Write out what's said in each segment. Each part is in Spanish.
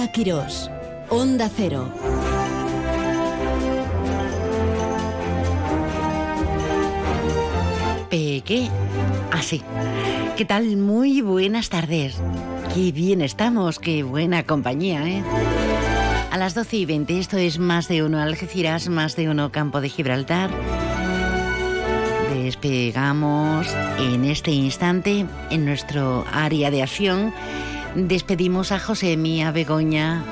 María Quirós, Onda Cero. Peque. Así. ¿Qué tal? Muy buenas tardes. Qué bien estamos, qué buena compañía, ¿eh? A las 12 y 20, esto es Más de Uno Algeciras, Más de Uno Campo de Gibraltar. Despegamos en este instante en nuestro área de acción. Despedimos a José Mía Begoña,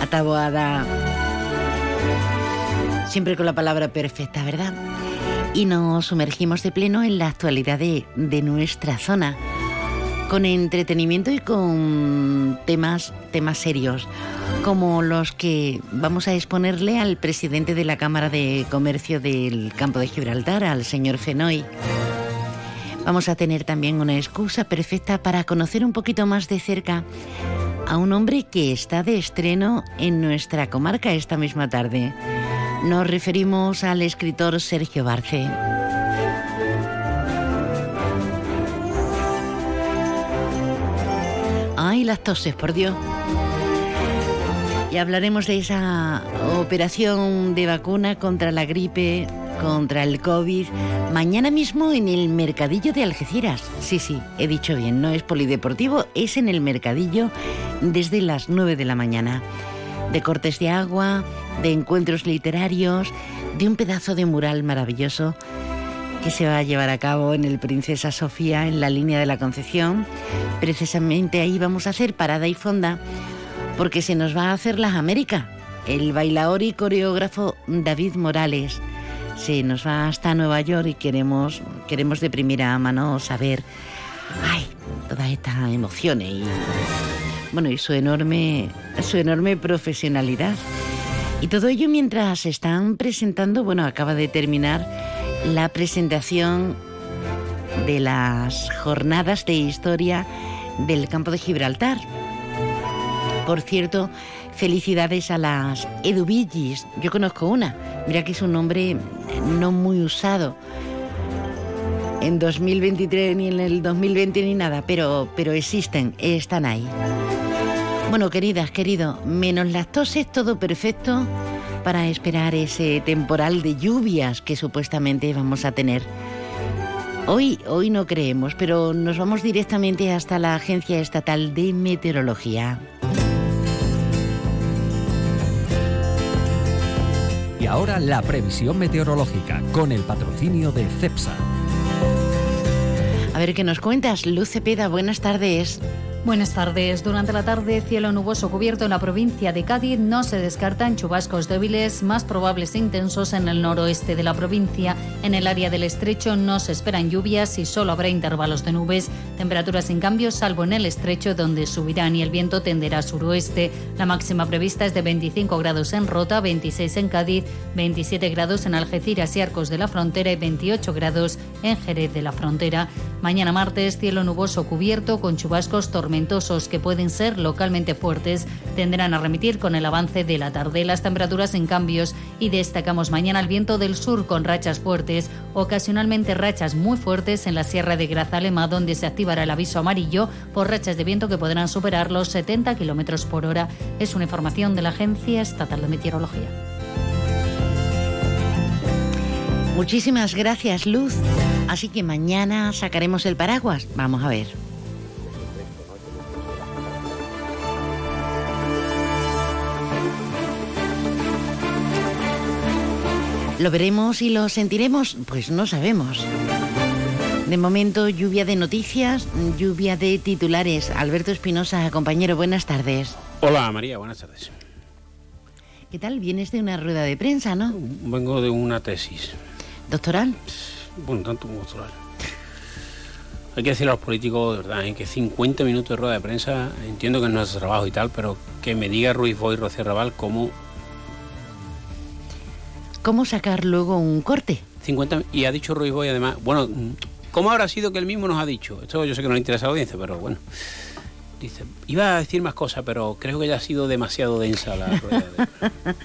a Taboada. Siempre con la palabra perfecta, ¿verdad? Y nos sumergimos de pleno en la actualidad de, de nuestra zona con entretenimiento y con temas, temas serios, como los que vamos a exponerle al presidente de la Cámara de Comercio del Campo de Gibraltar, al señor Fenoy. Vamos a tener también una excusa perfecta para conocer un poquito más de cerca a un hombre que está de estreno en nuestra comarca esta misma tarde. Nos referimos al escritor Sergio Barce. Ay, las toses, por Dios. Y hablaremos de esa operación de vacuna contra la gripe, contra el COVID, mañana mismo en el Mercadillo de Algeciras. Sí, sí, he dicho bien, no es polideportivo, es en el Mercadillo desde las 9 de la mañana. De cortes de agua, de encuentros literarios, de un pedazo de mural maravilloso que se va a llevar a cabo en el Princesa Sofía, en la línea de la Concepción. Precisamente ahí vamos a hacer parada y fonda, porque se nos va a hacer las Américas. El bailador y coreógrafo David Morales se nos va hasta Nueva York y queremos, queremos de primera mano saber ay, todas estas emociones y, bueno, y su enorme, su enorme profesionalidad. Y todo ello mientras están presentando, bueno, acaba de terminar la presentación de las jornadas de historia del campo de Gibraltar. Por cierto, felicidades a las Edubillis. Yo conozco una. Mira que es un nombre no muy usado en 2023 ni en el 2020 ni nada, pero, pero existen, están ahí. Bueno, queridas, querido, menos las toses, todo perfecto para esperar ese temporal de lluvias que supuestamente vamos a tener. Hoy, hoy no creemos, pero nos vamos directamente hasta la Agencia Estatal de Meteorología. Y ahora la previsión meteorológica con el patrocinio de CEPSA. A ver qué nos cuentas, Luz Cepeda, buenas tardes. Buenas tardes. Durante la tarde, cielo nuboso cubierto en la provincia de Cádiz. No se descartan chubascos débiles, más probables e intensos en el noroeste de la provincia. En el área del estrecho no se esperan lluvias y solo habrá intervalos de nubes. Temperaturas sin cambios, salvo en el estrecho, donde subirán y el viento tenderá suroeste. La máxima prevista es de 25 grados en Rota, 26 en Cádiz, 27 grados en Algeciras y Arcos de la Frontera y 28 grados en Jerez de la Frontera. Mañana martes, cielo nuboso cubierto con chubascos tormentosos que pueden ser localmente fuertes tendrán a remitir con el avance de la tarde. Las temperaturas en cambios y destacamos mañana el viento del sur con rachas fuertes, ocasionalmente rachas muy fuertes en la Sierra de Grazalema, donde se activará el aviso amarillo por rachas de viento que podrán superar los 70 kilómetros por hora. Es una información de la Agencia Estatal de Meteorología. Muchísimas gracias, Luz. Así que mañana sacaremos el paraguas. Vamos a ver. ¿Lo veremos y lo sentiremos? Pues no sabemos. De momento, lluvia de noticias, lluvia de titulares. Alberto Espinosa, compañero, buenas tardes. Hola María, buenas tardes. ¿Qué tal? Vienes de una rueda de prensa, ¿no? Vengo de una tesis. ¿Doctoral? Bueno, tanto como. Hay que decir a los políticos, de verdad, ¿eh? que 50 minutos de rueda de prensa, entiendo que no es nuestro trabajo y tal, pero que me diga Ruiz Boy y Rocío Raval cómo ¿Cómo sacar luego un corte? 50, y ha dicho Ruiz Boy además, bueno, ¿cómo habrá sido que él mismo nos ha dicho? Esto yo sé que no le interesa a la audiencia, pero bueno. Dice, iba a decir más cosas, pero creo que ya ha sido demasiado densa la rueda.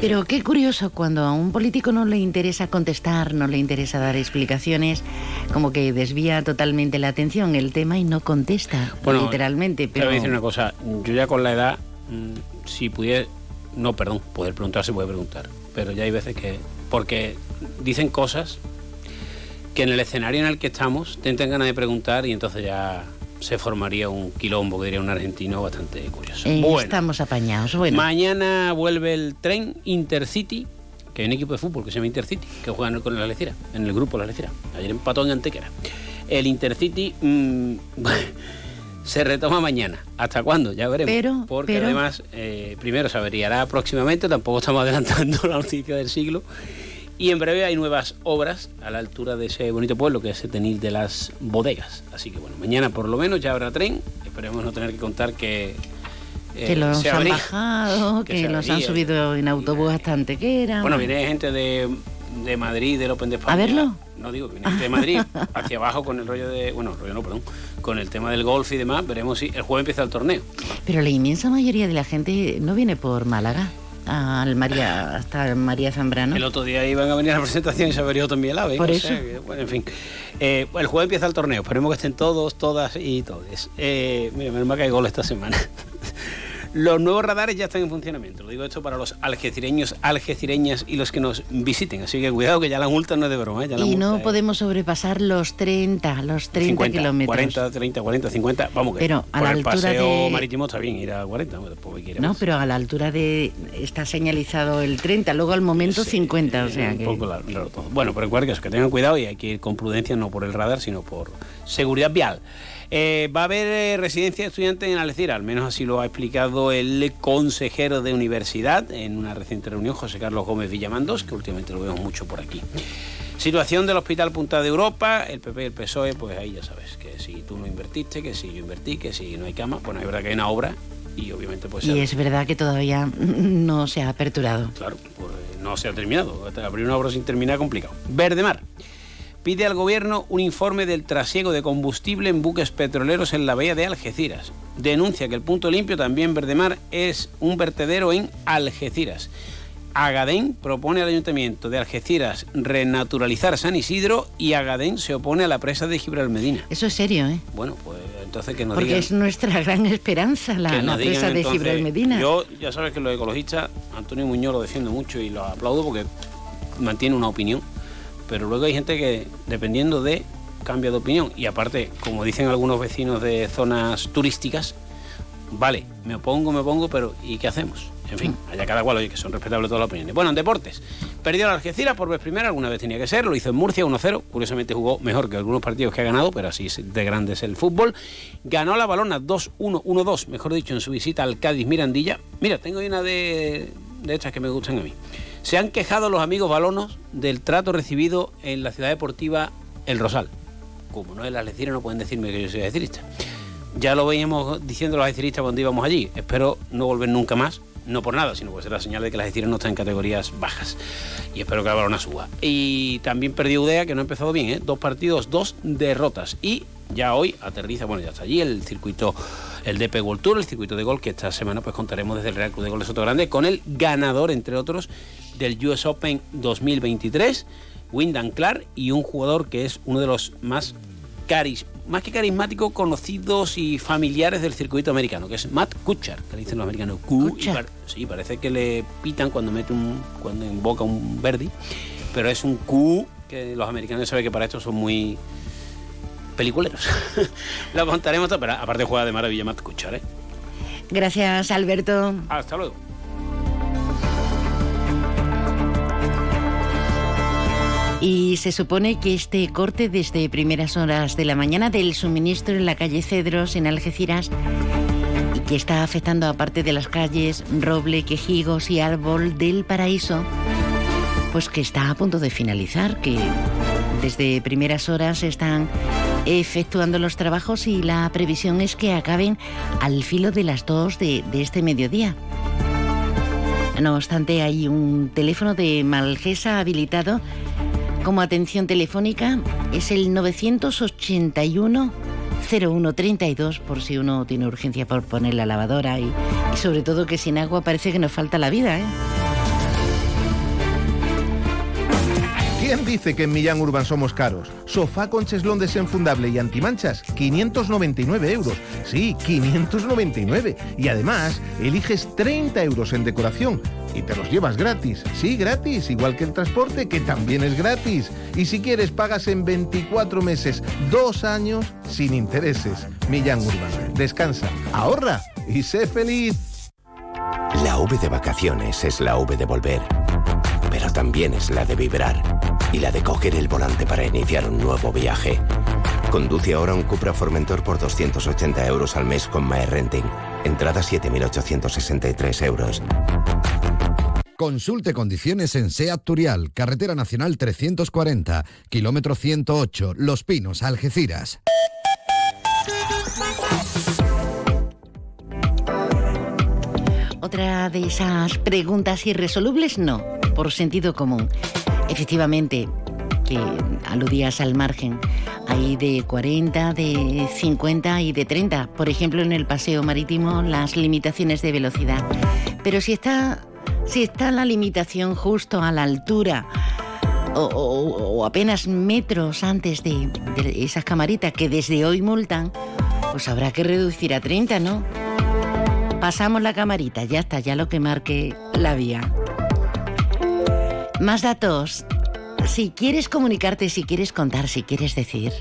Pero qué curioso, cuando a un político no le interesa contestar, no le interesa dar explicaciones, como que desvía totalmente la atención el tema y no contesta, literalmente. Pero... Te voy a decir una cosa, yo ya con la edad, mm, si pudiera, no, perdón, poder preguntar se puede preguntar, pero ya hay veces que, porque dicen cosas que en el escenario en el que estamos te ganas de preguntar y entonces ya se formaría un quilombo, que diría un argentino, bastante curioso. Eh, estamos apañados. Bueno. Mañana vuelve el tren Intercity, que hay un equipo de fútbol que se llama Intercity, que juega con la Lecira, en el grupo La Lecira. Ayer empató en Antequera. El Intercity mm, se retoma mañana. ¿Hasta cuándo? Ya veremos. Pero, Porque además, eh, primero se averiará próximamente, tampoco estamos adelantando la noticia del siglo. Y en breve hay nuevas obras a la altura de ese bonito pueblo que es el Tenil de las Bodegas. Así que bueno, mañana por lo menos ya habrá tren. Esperemos no tener que contar que. Eh, que los han bajado, que, los han subido en autobús hasta Antequera. Bueno, viene gente de, de Madrid, del Open de España. ¿A verlo? No digo, viene gente de Madrid, hacia abajo con el rollo de. Bueno, rollo no, perdón. Con el tema del golf y demás. Veremos si el jueves empieza el torneo. Pero la inmensa mayoría de la gente no viene por Málaga al María, hasta María Zambrano. El otro día iban a venir a la presentación y se averió también el ave. Por eso. bueno, en fin. Eh, el jueves empieza el torneo. Esperemos que estén todos, todas y todos. Eh, mira, menos mal que hay gol esta semana. Los nuevos radares ya están en funcionamiento. Lo digo esto para los algecireños, algecireñas y los que nos visiten. Así que cuidado que ya la multa no es de broma. ¿eh? y no podemos sobrepasar los 30, los 30 kilómetros. 40, 30, 40, 50. Vamos que pero a la el altura paseo marítimo está bien ir a 40. no, pero a la altura de... Está señalizado el 30, luego al momento 50. O sea un poco largo, todo. Bueno, pero en cualquier caso, que tengan cuidado y hay que ir con prudencia, no por el radar, sino por seguridad vial. Eh, va a haber eh, residencia de estudiantes en Algeciras, al menos así lo ha explicado el consejero de universidad en una reciente reunión, José Carlos Gómez Villamandos, que últimamente lo vemos mucho por aquí. Situación del Hospital Punta de Europa, el PP y el PSOE, pues ahí ya sabes, que si tú no invertiste, que si yo invertí, que si no hay cama, bueno, es verdad que hay una obra y obviamente pues... Y es verdad que todavía no se ha aperturado. Claro, pues no se ha terminado, abrir una obra sin terminar complicado. Verde Mar pide al gobierno un informe del trasiego de combustible en buques petroleros en la bahía de Algeciras. Denuncia que el punto limpio, también Verdemar, es un vertedero en Algeciras. Agadén propone al Ayuntamiento de Algeciras renaturalizar San Isidro y Agadén se opone a la presa de Gibraltar Medina. Eso es serio, ¿eh? Bueno, pues entonces que nos Porque es nuestra gran esperanza la, presa de Gibraltar Medina. Yo ya sabes que los ecologistas, Antonio Muñoz lo defiende mucho y lo aplaudo porque mantiene una opinión pero luego hay gente que, dependiendo de, cambia de opinión. Y aparte, como dicen algunos vecinos de zonas turísticas, vale, me opongo, me opongo, pero ¿y qué hacemos? En fin, allá cada cual, oye, que son respetables todas las opiniones. Bueno, en deportes, perdió la Algeciras por vez primera, alguna vez tenía que ser, lo hizo en Murcia 1-0, curiosamente jugó mejor que algunos partidos que ha ganado, pero así es de grande es el fútbol. Ganó la balona 2-1, 1-2, mejor dicho, en su visita al Cádiz Mirandilla. Mira, tengo una de, de estas que me gustan a mí. Se han quejado los amigos balonos del trato recibido en la ciudad deportiva El Rosal. Como no es la Algeciras, no pueden decirme que yo soy algecirista. Ya lo veíamos diciendo los algeciristas cuando íbamos allí. Espero no volver nunca más, no por nada, sino por ser la señal de que las Algeciras no están en categorías bajas. Y espero que la balona suba. Y también perdió Udea, que no ha empezado bien, ¿eh? Dos partidos, dos derrotas. Y ya hoy aterriza, bueno, ya está allí el circuito, el DP World Tour, el circuito de gol, que esta semana pues contaremos desde el Real Club de Gol de Soto Grande con el ganador, entre otros, del US Open 2023, Wyndham Clark, y un jugador que es uno de los más caris más que carismáticos, conocidos y familiares del circuito americano, que es Matt Kuchar, que le dicen los americanos. sí, parece que le pitan cuando mete un, cuando invoca un verdi, pero es un Q que los americanos saben que para esto son muy peliculeros. Lo contaremos, pero aparte juega de maravilla Matt Kuchar, ¿eh? Gracias, Alberto. Hasta luego. Y se supone que este corte desde primeras horas de la mañana del suministro en la calle Cedros, en Algeciras, y que está afectando a parte de las calles Roble, Quejigos y Árbol del Paraíso, pues que está a punto de finalizar, que desde primeras horas están efectuando los trabajos y la previsión es que acaben al filo de las dos de, de este mediodía. No obstante, hay un teléfono de Malgesa habilitado como atención telefónica es el 981 0132 por si uno tiene urgencia por poner la lavadora y, sobre todo que sin agua parece que nos falta la vida. ¿eh? ¿Quién dice que en Millán Urban somos caros? Sofá con cheslón desenfundable y antimanchas, 599 euros. Sí, 599. Y además, eliges 30 euros en decoración y te los llevas gratis. Sí, gratis, igual que el transporte, que también es gratis. Y si quieres, pagas en 24 meses, dos años, sin intereses. Millán Urban. Descansa, ahorra y sé feliz. La V de vacaciones es la V de volver, pero también es la de vibrar y la de coger el volante para iniciar un nuevo viaje. Conduce ahora un Cupra Formentor por 280 euros al mes con MyRenting. Entrada 7.863 euros. Consulte condiciones en SEAT Turial, Carretera Nacional 340, kilómetro 108, Los Pinos, Algeciras. Otra de esas preguntas irresolubles, no, por sentido común. Efectivamente, que aludías al margen, hay de 40, de 50 y de 30. Por ejemplo, en el paseo marítimo, las limitaciones de velocidad. Pero si está, si está la limitación justo a la altura o, apenas metros antes de esas camaritas que desde hoy multan, pues habrá que reducir a 30, ¿no? Pasamos la camarita, ya está, ya lo que marque la vía. Más datos. Si quieres comunicarte, si quieres contar, si quieres decir.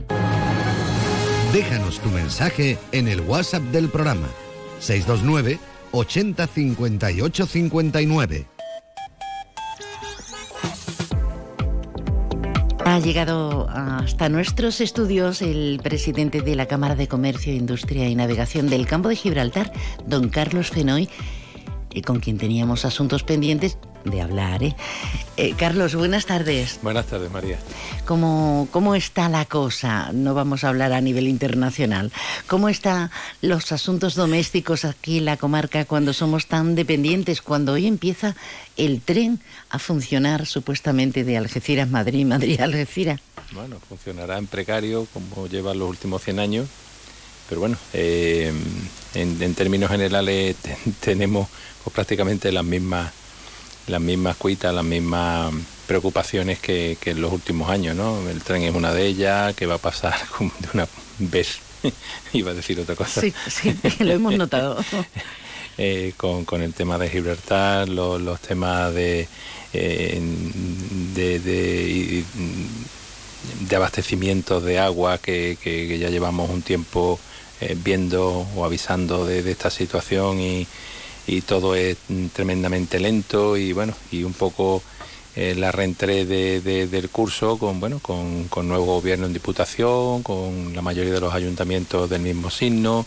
Déjanos tu mensaje en el WhatsApp del programa 629 80 58 59. Ha llegado hasta nuestros estudios el presidente de la Cámara de Comercio, Industria y Navegación del Campo de Gibraltar, don Carlos Fenoy, y con quien teníamos asuntos pendientes de hablar. ¿eh? Eh, Carlos, buenas tardes. Buenas tardes, María. ¿Cómo, ¿Cómo está la cosa? No vamos a hablar a nivel internacional. ¿Cómo están los asuntos domésticos aquí en la comarca cuando somos tan dependientes? Cuando hoy empieza el tren a funcionar supuestamente de Algeciras, Madrid, Madrid, Algeciras. Bueno, funcionará en precario como lleva los últimos 100 años, pero bueno, eh, en, en términos generales te- tenemos pues, prácticamente las mismas las mismas cuitas, las mismas preocupaciones que, que en los últimos años, ¿no? El tren es una de ellas, que va a pasar de una vez, iba a decir otra cosa. Sí, sí, lo hemos notado. eh, con, con el tema de Gibraltar, los, los temas de, eh, de, de, de abastecimiento de agua que, que- que ya llevamos un tiempo eh, viendo o avisando de, esta situación y, todo es tremendamente lento y bueno, y un poco eh, la reentré de- de- del curso con bueno con, nuevo gobierno en diputación, con la mayoría de los ayuntamientos del mismo signo,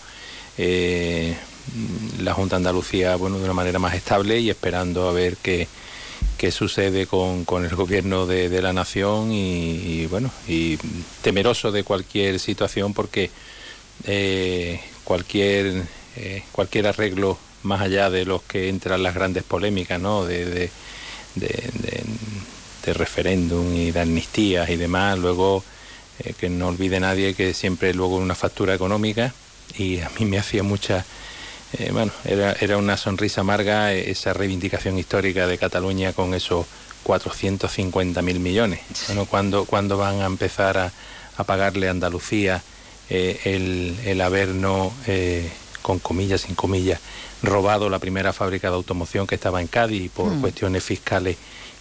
eh, la Junta de Andalucía bueno de una manera más estable y esperando a ver qué, qué sucede con, el gobierno de, de la nación y, y, bueno y temeroso de cualquier situación porque eh, cualquier eh, cualquier arreglo más allá de los que entran las grandes polémicas ¿no? de, de, de- de- de referéndum y de amnistías y demás luego eh, que no olvide nadie que siempre luego una factura económica y a mí me hacía mucha eh, bueno, era, era una sonrisa amarga esa reivindicación histórica de Cataluña con esos 450 mil millones. Bueno, ¿cuándo, cuándo van a empezar a, a pagarle a Andalucía eh, el, el habernos, eh, con comillas, sin comillas, robado la primera fábrica de automoción que estaba en Cádiz y por Mm. cuestiones fiscales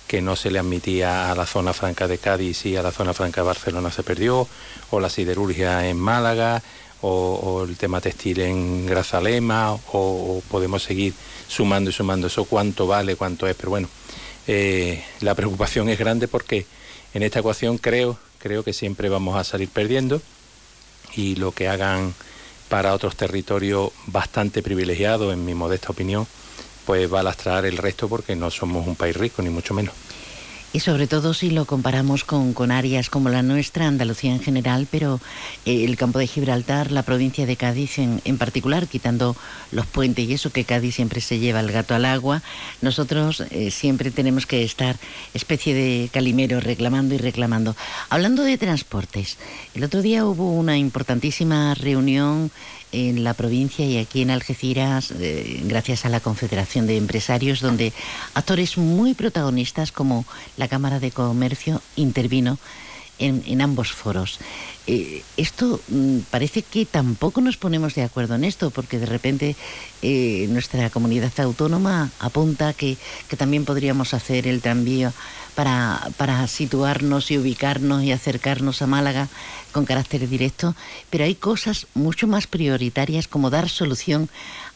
que no se le admitía a la zona franca de Cádiz y a la zona franca de Barcelona se perdió, o la siderurgia en Málaga, o, o el tema textil en Grazalema, o, o podemos seguir sumando y sumando eso, cuánto vale, cuánto es, pero bueno, eh, la preocupación es grande porque en esta ecuación creo, creo que siempre vamos a salir perdiendo y lo que hagan para otros territorios bastante privilegiados, en mi modesta opinión, pues va a lastrar el resto porque no somos un país rico, ni mucho menos. Y sobre todo si lo comparamos con, con áreas como la nuestra, Andalucía en general, pero eh, el campo de Gibraltar, la provincia de Cádiz en, en particular, quitando los puentes y eso que Cádiz siempre se lleva el gato al agua, nosotros eh, siempre tenemos que estar especie de calimero reclamando y reclamando. Hablando de transportes, el otro día hubo una importantísima reunión en la provincia y aquí en Algeciras, eh, gracias a la Confederación de Empresarios, donde actores muy protagonistas como la Cámara de Comercio intervino en, ambos foros. Eh, esto mm, parece que tampoco nos ponemos de acuerdo en esto, porque de repente eh, nuestra comunidad autónoma apunta que, también podríamos hacer el tranvía para, para situarnos y ubicarnos y acercarnos a Málaga con carácter directo, pero hay cosas mucho más prioritarias como dar solución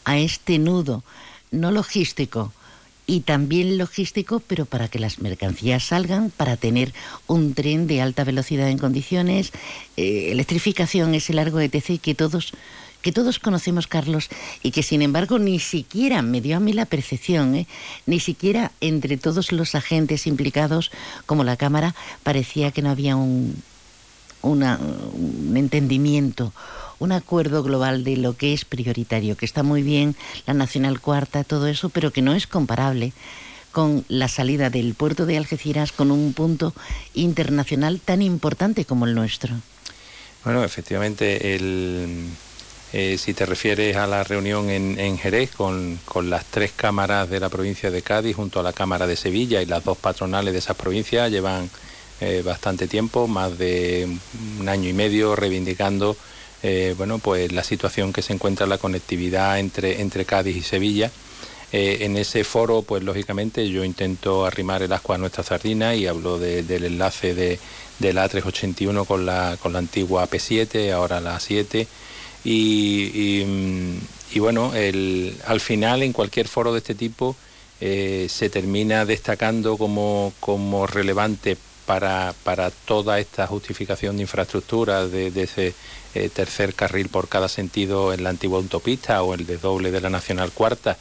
a este nudo, no logístico, y también logístico, pero para que las mercancías salgan, para tener un tren de alta velocidad en condiciones, eh, electrificación, ese largo ETC que todos que todos conocemos, Carlos, y que sin embargo ni siquiera me dio a mí la percepción, ¿eh? ni siquiera entre todos los agentes implicados, como la Cámara, parecía que no había un, un entendimiento, un acuerdo global de lo que es prioritario, que está muy bien la Nacional Cuarta, todo eso, pero que no es comparable con la salida del puerto de Algeciras con un punto internacional tan importante como el nuestro. Bueno, efectivamente, el, eh, si te refieres a la reunión en, Jerez con, las tres cámaras de la provincia de Cádiz junto a la Cámara de Sevilla y las dos patronales de esas provincias llevan eh, bastante tiempo, más de un año y medio, reivindicando eh, bueno, pues la situación que se encuentra la conectividad entre, entre Cádiz y Sevilla. en ese foro, pues lógicamente yo intento arrimar el asco a nuestra sardina y hablo del enlace de, la A381 con la, con la antigua P7, ahora la A7 y, bueno, al final en cualquier foro de este tipo eh, se termina destacando como, relevante para, toda esta justificación de infraestructura de, ese eh, tercer carril por cada sentido en la antigua autopista o el de doble de la Nacional Cuarta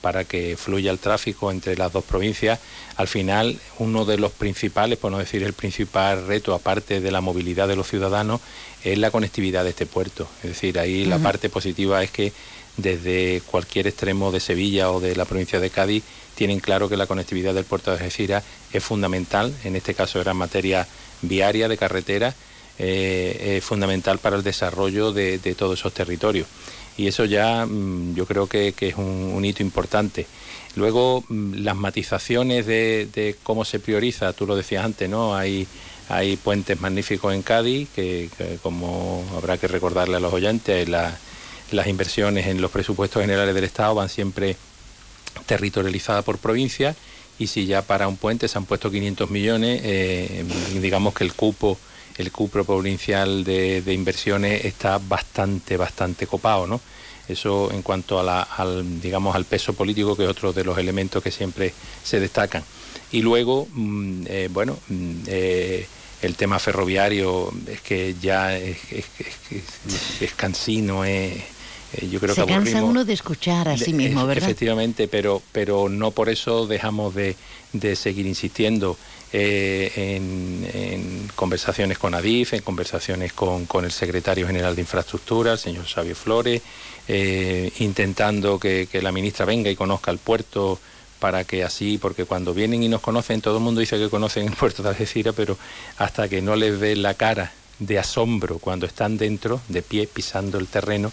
para que fluya el tráfico entre las dos provincias, al final uno de los principales, por no decir el principal reto, aparte de la movilidad de los ciudadanos, es la conectividad de este puerto. Es decir, ahí la parte positiva es que desde cualquier extremo de Sevilla o de la provincia de Cádiz tienen claro que la conectividad del puerto de Algeciras es fundamental, en este caso era en materia viaria, de carretera, eh, fundamental para el desarrollo de todos esos territorios y eso ya mm, yo creo que, es un, hito importante. Luego, mm, las matizaciones de, cómo se prioriza, tú lo decías antes, ¿no? Hay, hay puentes magníficos en Cádiz, que, como habrá que recordarle a los oyentes, las inversiones en los presupuestos generales del Estado van siempre territorializadas por provincia y si ya para un puente se han puesto 500 millones, eh, digamos que el cupo el cupo provincial de, inversiones está bastante, bastante copado, ¿no? Eso en cuanto a al, digamos, al peso político, que es otro de los elementos que siempre se destacan. Y luego, mm, eh, bueno, mm, eh, el tema ferroviario es que ya es, es, cansino, es, eh, yo creo se que cansa uno de escuchar a sí mismo, ¿verdad? Efectivamente, pero, pero no por eso dejamos de, de seguir insistiendo. Eh, en, conversaciones con Adif, en conversaciones con, el secretario general de Infraestructura, el señor Xavier Flores, eh, intentando que, la ministra venga y conozca el puerto para que así, porque cuando vienen y nos conocen, todo el mundo dice que conocen el puerto de Algeciras, pero hasta que no les ve la cara de asombro cuando están dentro, de pie, pisando el terreno,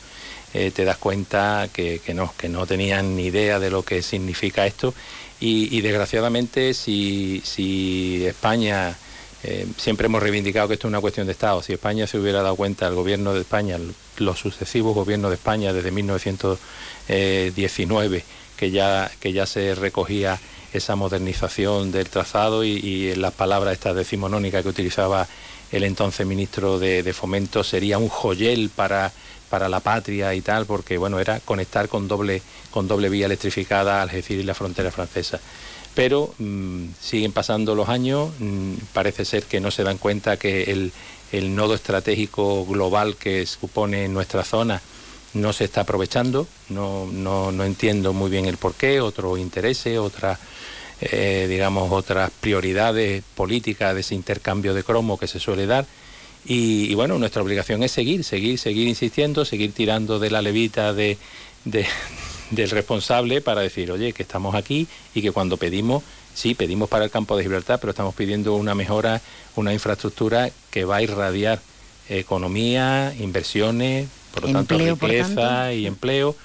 eh, te das cuenta que, que, no, que no tenían ni idea de lo que significa esto y, desgraciadamente si, España, eh, siempre hemos reivindicado que esto es una cuestión de Estado, si España se hubiera dado cuenta, el gobierno de España, los sucesivos gobiernos de España desde 1919, que ya, que ya se recogía esa modernización del trazado y, en las palabras estas decimonónicas que utilizaba el entonces ministro de, de Fomento, sería un joyel para para la patria y tal, porque bueno, era conectar con doble, con doble vía electrificada Algeciras y la frontera francesa. Pero mm, siguen pasando los años, mm, parece ser que no se dan cuenta que el, el nodo estratégico global que supone nuestra zona no se está aprovechando, no, no, no entiendo muy bien el porqué, otros intereses, otras, eh, digamos, otras prioridades políticas de ese intercambio de cromo que se suele dar y, bueno, nuestra obligación es seguir, seguir, seguir insistiendo, seguir tirando de la levita de, del responsable para decir, oye, que estamos aquí y que cuando pedimos, sí, pedimos para el campo de Gibraltar, pero estamos pidiendo una mejora, una infraestructura que va a irradiar economía, inversiones, Por lo tanto, riqueza y empleo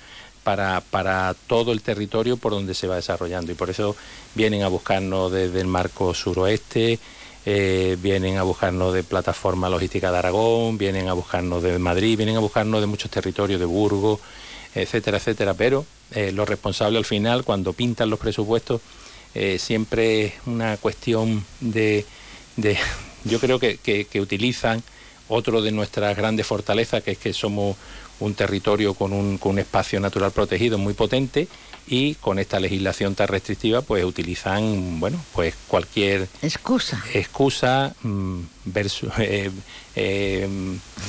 para, para todo el territorio por donde se va desarrollando. Y por eso vienen a buscarnos desde el marco suroeste, eh, vienen a buscarnos de plataforma logística de Aragón, vienen a buscarnos de Madrid, vienen a buscarnos de muchos territorios, de Burgos, etcétera, etcétera. Pero eh, lo responsable al final, cuando pintan los presupuestos, eh, siempre es una cuestión de, yo creo que, utilizan otro de nuestras grandes fortalezas, que es que somos un territorio con un espacio natural protegido muy potente y con esta legislación tan restrictiva pues utilizan bueno pues cualquier excusa excusa mm, eh, eh,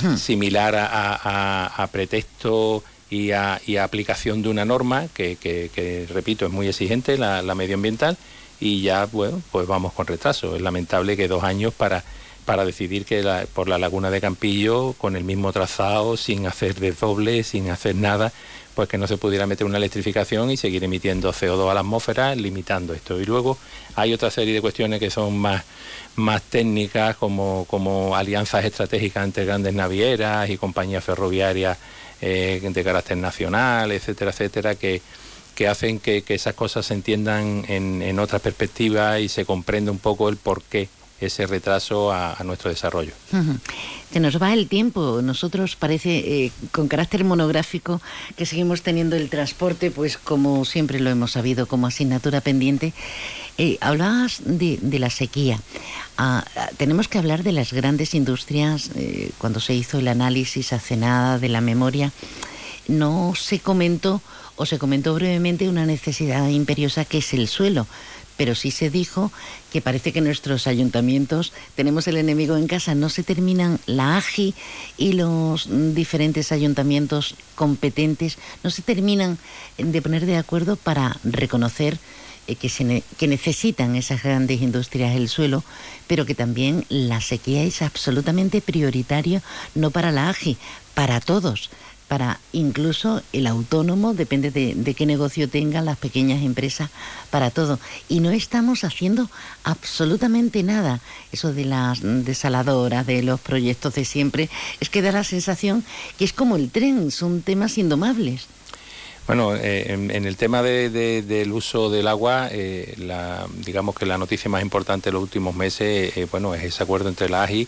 hmm. similar a, pretexto y a, aplicación de una norma que, repito es muy exigente la, medioambiental y ya bueno pues vamos con retraso es lamentable que dos años para para decidir que por la laguna de Campillo con el mismo trazado sin hacer desdoble sin hacer nada pues que no se pudiera meter una electrificación y seguir emitiendo CO2 a la atmósfera, limitando esto. Y luego hay otra serie de cuestiones que son más, más técnicas, como, como alianzas estratégicas entre grandes navieras y compañías ferroviarias eh, de carácter nacional, etcétera, etcétera, que, que hacen que, esas cosas se entiendan en, en otra perspectiva y se comprenda un poco el porqué ese retraso a, nuestro desarrollo. Se nos va el tiempo. Nosotros parece, eh, con carácter monográfico, que seguimos teniendo el transporte, pues como siempre lo hemos sabido, como asignatura pendiente. Eh, hablabas de, la sequía. Ah, ah, tenemos que hablar de las grandes industrias. Eh, cuando se hizo el análisis hace nada de la memoria, no se comentó o se comentó brevemente una necesidad imperiosa que es el suelo pero sí se dijo que parece que nuestros ayuntamientos tenemos el enemigo en casa, no se terminan la AGI y los diferentes ayuntamientos competentes, no se terminan de poner de acuerdo para reconocer eh, que, necesitan esas grandes industrias el suelo, pero que también la sequía es absolutamente prioritaria, no para la AGI, para todos para incluso el autónomo, depende de, qué negocio tengan las pequeñas empresas, para todo. Y no estamos haciendo absolutamente nada. Eso de las desaladoras, de los proyectos de siempre, es que da la sensación que es como el tren, son temas indomables. Bueno, eh, en, el tema del uso del agua, eh, la, digamos que la noticia más importante de los últimos meses, eh, bueno, es ese acuerdo entre la AGI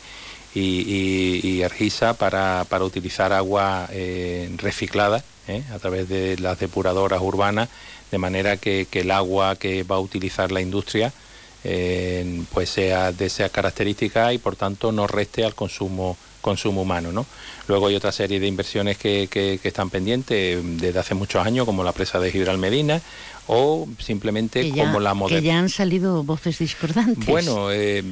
y, y, Argisa para, utilizar agua eh, reciclada eh, a través de las depuradoras urbanas, de manera que, el agua que va a utilizar la industria eh, pues sea de esas características y por tanto no reste al consumo consumo humano. ¿no? Luego hay otra serie de inversiones que, que, están pendientes desde hace muchos años, como la presa de Gibral Medina, o simplemente como la moderna. Que ya han salido voces discordantes. Bueno, eh,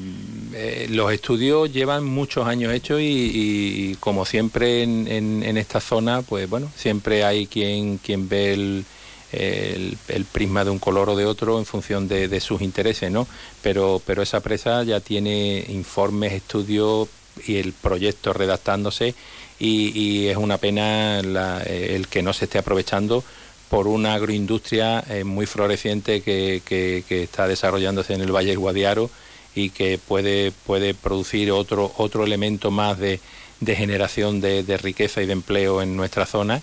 eh, los estudios llevan muchos años hechos y, como siempre en, en, esta zona, pues bueno, siempre hay quien, quien ve el, el, prisma de un color o de otro en función de, sus intereses, ¿no? Pero, pero esa presa ya tiene informes, estudios y el proyecto redactándose y, es una pena el que no se esté aprovechando por una agroindustria eh, muy floreciente que, que, está desarrollándose en el Valle Guadiaro y que puede, puede producir otro, otro elemento más de, de generación de, de, riqueza y de empleo en nuestra zona,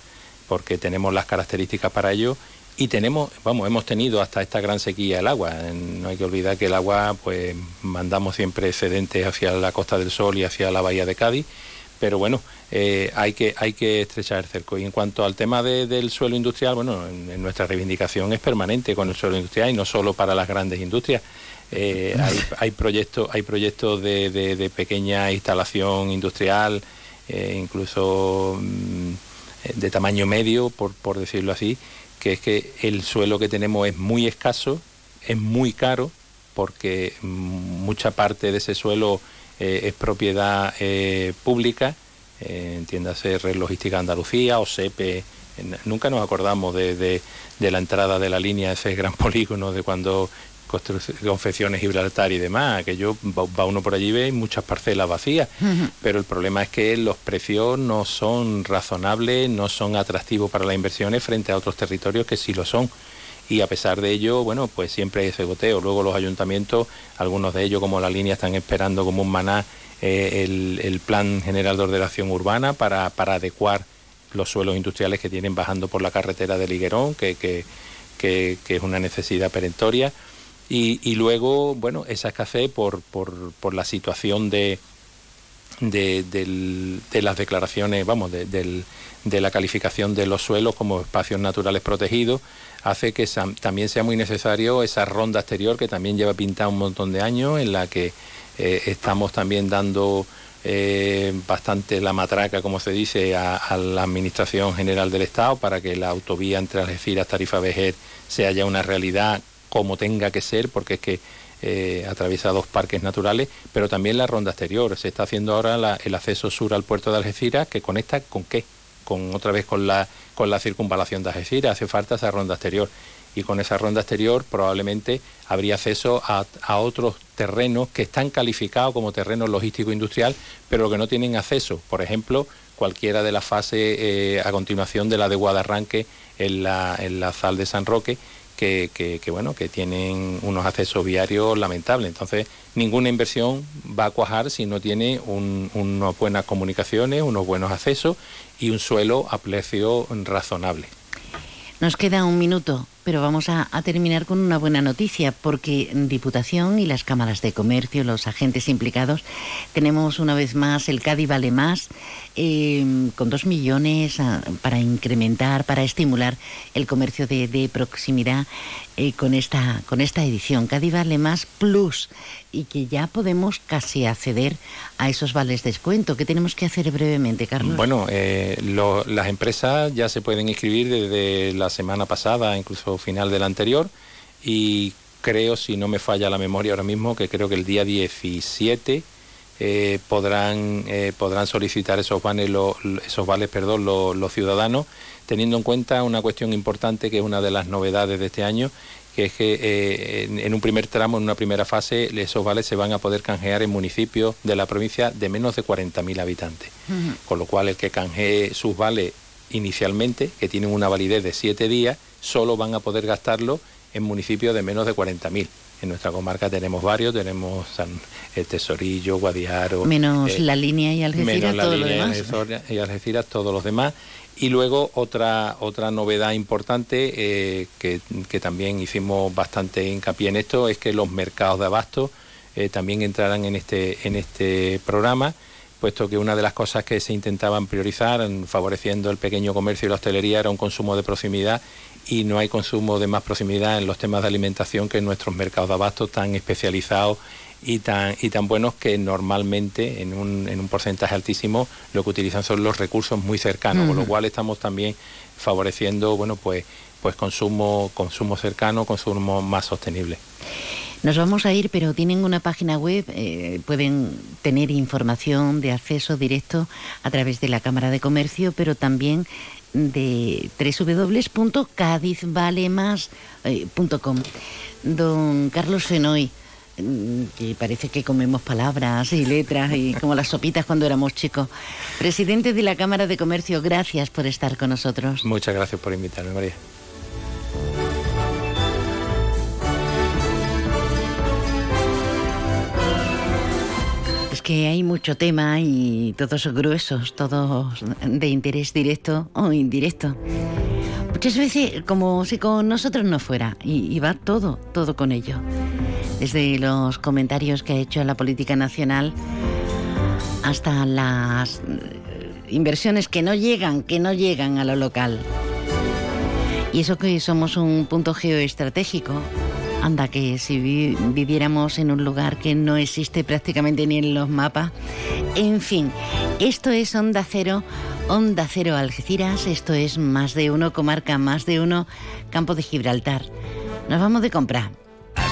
porque tenemos las características para ello y tenemos, vamos, hemos tenido hasta esta gran sequía el agua. No hay que olvidar que el agua, pues mandamos siempre excedentes hacia la Costa del Sol y hacia la Bahía de Cádiz pero bueno, eh, hay, que, hay que estrechar el cerco. Y en cuanto al tema del suelo industrial, bueno, en, nuestra reivindicación es permanente con el suelo industrial y no solo para las grandes industrias. Eh, hay, proyectos, hay proyectos de, pequeña instalación industrial, eh, incluso mm, de tamaño medio, por, por decirlo así, que es que el suelo que tenemos es muy escaso, es muy caro, porque mm, mucha parte de ese suelo eh, es propiedad pública, entiéndase Red Logística Andalucía o SEPE. Nunca nos acordamos de, la entrada de la línea, ese gran polígono de cuando confecciones Gibraltar y demás, que yo va uno por allí ve muchas parcelas vacías, pero el problema es que los precios no son razonables, no son atractivos para las inversiones frente a otros territorios que sí lo son y a pesar de ello, bueno, pues siempre hay ese goteo. Luego los ayuntamientos, algunos de ellos como la línea, están esperando como un maná eh, el, plan general de ordenación urbana para, para adecuar los suelos industriales que tienen bajando por la carretera del Higuerón, que, que, que, es una necesidad perentoria. Y, y, luego, bueno, esa escasez por, por, por la situación de, de, de, las declaraciones, vamos, de, de, la calificación de los suelos como espacios naturales protegidos, hace que también sea muy necesario esa ronda exterior que también lleva pintada un montón de años, en la que eh, estamos también dando eh, bastante la matraca, como se dice, a, la Administración General del Estado para que la autovía entre Algeciras, Tarifa Vejer sea ya una realidad como tenga que ser, porque es que eh, atraviesa dos parques naturales, pero también la ronda exterior. Se está haciendo ahora el acceso sur al puerto de Algeciras, que conecta con qué? Con otra vez con la, con la circunvalación de Algeciras. Hace falta esa ronda exterior. Y con esa ronda exterior probablemente habría acceso a, otros terrenos que están calificados como terreno logístico industrial, pero que no tienen acceso. Por ejemplo, cualquiera de las fases eh, a continuación de la de Guadarranque en la, en la Zal de San Roque, que, bueno, que tienen unos accesos viarios lamentables. Entonces, ninguna inversión va a cuajar si no tiene unas buenas comunicaciones, unos buenos accesos y un suelo a precio razonable. Nos queda un minuto, pero vamos a, terminar con una buena noticia, porque Diputación y las cámaras de comercio, los agentes implicados, tenemos una vez más el Cádiz Vale Más, em, con dos millones ah, para incrementar, para estimular el comercio de, proximidad eh, con, esta, con esta edición, Cádiz Vale Más Plus y que ya podemos casi acceder a esos vales de descuento. ¿Qué tenemos que hacer brevemente, Carlos? Bueno, eh, las empresas ya se pueden inscribir desde la semana pasada, incluso final de la anterior, y creo, si no me falla la memoria ahora mismo, que creo que el día 17 eh, podrán, eh, podrán solicitar esos vales, esos vales perdón, los ciudadanos, teniendo en cuenta una cuestión importante que es una de las novedades de este año, que es que eh, en, un primer tramo, en una primera fase, esos vales se van a poder canjear en municipios de la provincia de menos de 40.000 habitantes. Con lo cual, el que canjee sus vales inicialmente, que tienen una validez de siete días, solo van a poder gastarlo en municipios de menos de 40.000. En nuestra comarca tenemos varios, tenemos San, el Tesorillo, Guadiaro. Menos eh, la línea y Algeciras, todo lo demás. Y Algeciras, todos los demás. Y luego otra, otra novedad importante eh, que, también hicimos bastante hincapié en esto es que los mercados de abasto eh, también entrarán en este, en este programa, puesto que una de las cosas que se intentaban priorizar, favoreciendo el pequeño comercio y la hostelería, era un consumo de proximidad y no hay consumo de más proximidad en los temas de alimentación que en nuestros mercados de abasto tan especializados y tan, y tan buenos que normalmente en un, en un porcentaje altísimo lo que utilizan son los recursos muy cercanos, con lo cual estamos también favoreciendo bueno pues pues consumo, consumo cercano, consumo más sostenible. Nos vamos a ir, pero tienen una página web, eh, pueden tener información de acceso directo a través de la Cámara de Comercio, pero también de www.cadizvalemas.com. Don Carlos Fenoy, Mm, que parece que comemos palabras y letras y como las sopitas cuando éramos chicos. Presidente de la Cámara de Comercio, gracias por estar con nosotros. Muchas gracias por invitarme, María. Que hay mucho tema y todos gruesos, todos de interés directo o indirecto. Muchas veces como si con nosotros no fuera y, y va todo, todo con ello desde los comentarios que ha hecho la política nacional hasta las eh, inversiones que no llegan, que no llegan a lo local. Y eso que somos un punto geoestratégico, anda que si viviéramos en un lugar que no existe prácticamente ni en los mapas. En fin, esto es Onda Cero, Onda Cero Algeciras, esto es más de uno, comarca más de uno, Campo de Gibraltar. Nos vamos de comprar.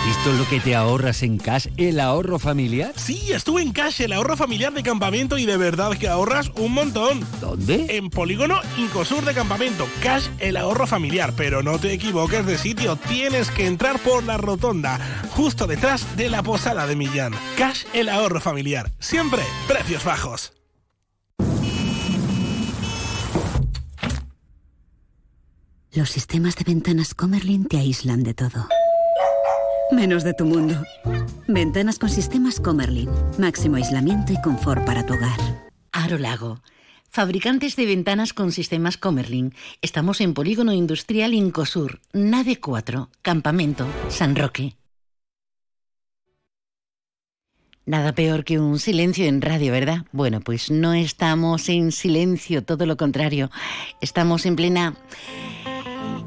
¿Has visto lo que te ahorras en Cash, el ahorro familiar? Sí, estuve en Cash, el ahorro familiar de campamento y de verdad que ahorras un montón. ¿Dónde? En Polígono Incosur de Campamento. Cash, el ahorro familiar. Pero no te equivoques de sitio, tienes que entrar por la rotonda, justo detrás de la posada de Millán. Cash, el ahorro familiar. Siempre precios bajos. Los sistemas de ventanas Comerlin te aíslan de todo menos de tu mundo. Ventanas con sistemas Comerlin. Máximo aislamiento y confort para tu hogar. Aro Lago Fabricantes de ventanas con sistemas Comerlin. Estamos en Polígono Industrial Incosur, Nave 4, Campamento, San Roque. Nada peor que un silencio en radio, ¿verdad? Bueno, pues no estamos en silencio, todo lo contrario. Estamos en plena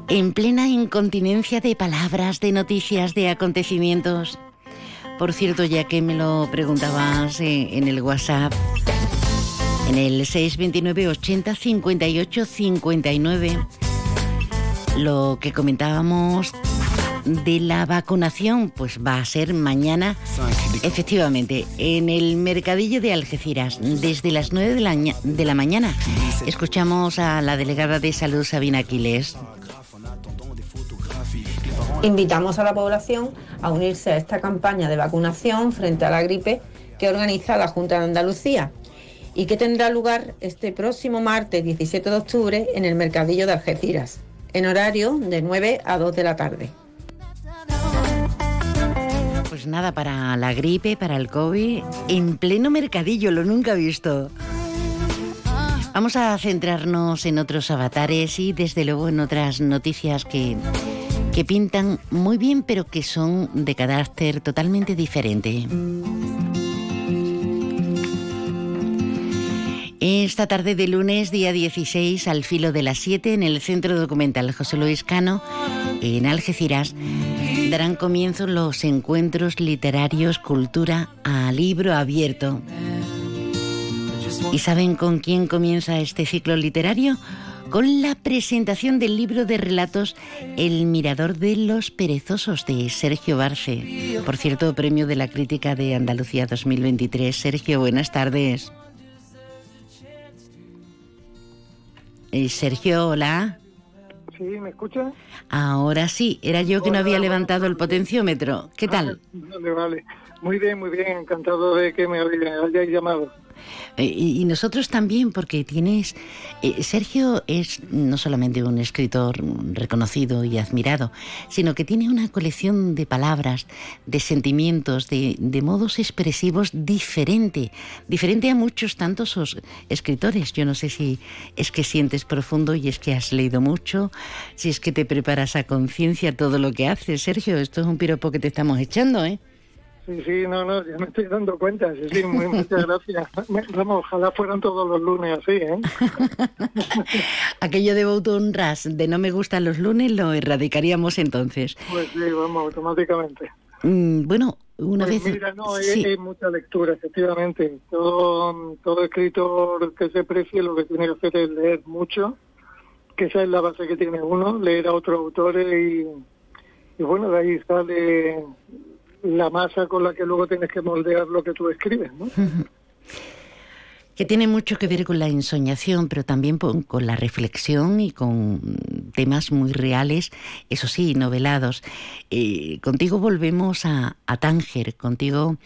en plena incontinencia de palabras, de noticias, de acontecimientos. Por cierto, ya que me lo preguntabas eh, en el WhatsApp, en el 629 80 58 59. Lo que comentábamos de la vacunación, pues va a ser mañana, efectivamente, en el mercadillo de Algeciras, desde las 9 de la, de la mañana. Escuchamos a la delegada de salud, Sabina Aquiles. Invitamos a la población a unirse a esta campaña de vacunación frente a la gripe que organiza la Junta de Andalucía y que tendrá lugar este próximo martes 17 de octubre en el Mercadillo de Algeciras, en horario de 9 a 2 de la tarde. Pues nada, para la gripe, para el COVID, en pleno mercadillo, lo nunca he visto. Vamos a centrarnos en otros avatares y desde luego en otras noticias que, que pintan muy bien pero que son de carácter totalmente diferente. Esta tarde de lunes, día 16, al filo de las 7, en el Centro Documental José Luis Cano, en Algeciras, darán comienzo los encuentros literarios Cultura a libro abierto. ¿Y saben con quién comienza este ciclo literario? Con la presentación del libro de relatos El Mirador de los Perezosos de Sergio Barce. Por cierto, premio de la crítica de Andalucía 2023. Sergio, buenas tardes. Eh, Sergio, hola. Sí, ¿me escucha? Ahora sí, era yo que no había levantado el potenciómetro. ¿Qué tal? Vale, vale. Muy bien, muy bien. Encantado de que me hayáis llamado. Eh, y, nosotros también, porque tienes... Eh, Sergio es no solamente un escritor reconocido y admirado, sino que tiene una colección de palabras, de sentimientos, de, modos expresivos diferente, diferente a muchos tantos escritores. Yo no sé si es que sientes profundo y es que has leído mucho, si es que te preparas a conciencia todo lo que haces. Sergio, esto es un piropo que te estamos echando, ¿eh? Sí, sí, no, no, ya me estoy dando cuenta, sí, sí, muy, muchas gracias. Vamos, ojalá fueran todos los lunes así, ¿eh? Aquello de Bouton Ras, de no me gustan los lunes, lo erradicaríamos entonces. Pues sí, vamos, automáticamente. Mm, bueno, una pues vez... Mira, no, hay, mucha lectura, efectivamente. Todo, todo escritor que se precie lo que tiene que hacer es leer mucho, que esa es la base que tiene uno, leer a otros autores y, y bueno, de ahí sale la masa con la que luego tienes que moldear lo que tú escribes, ¿no? que tiene mucho que ver con la ensoñación, pero también con la reflexión y con temas muy reales, eso sí, novelados. Eh, contigo volvemos a, a Tánger, contigo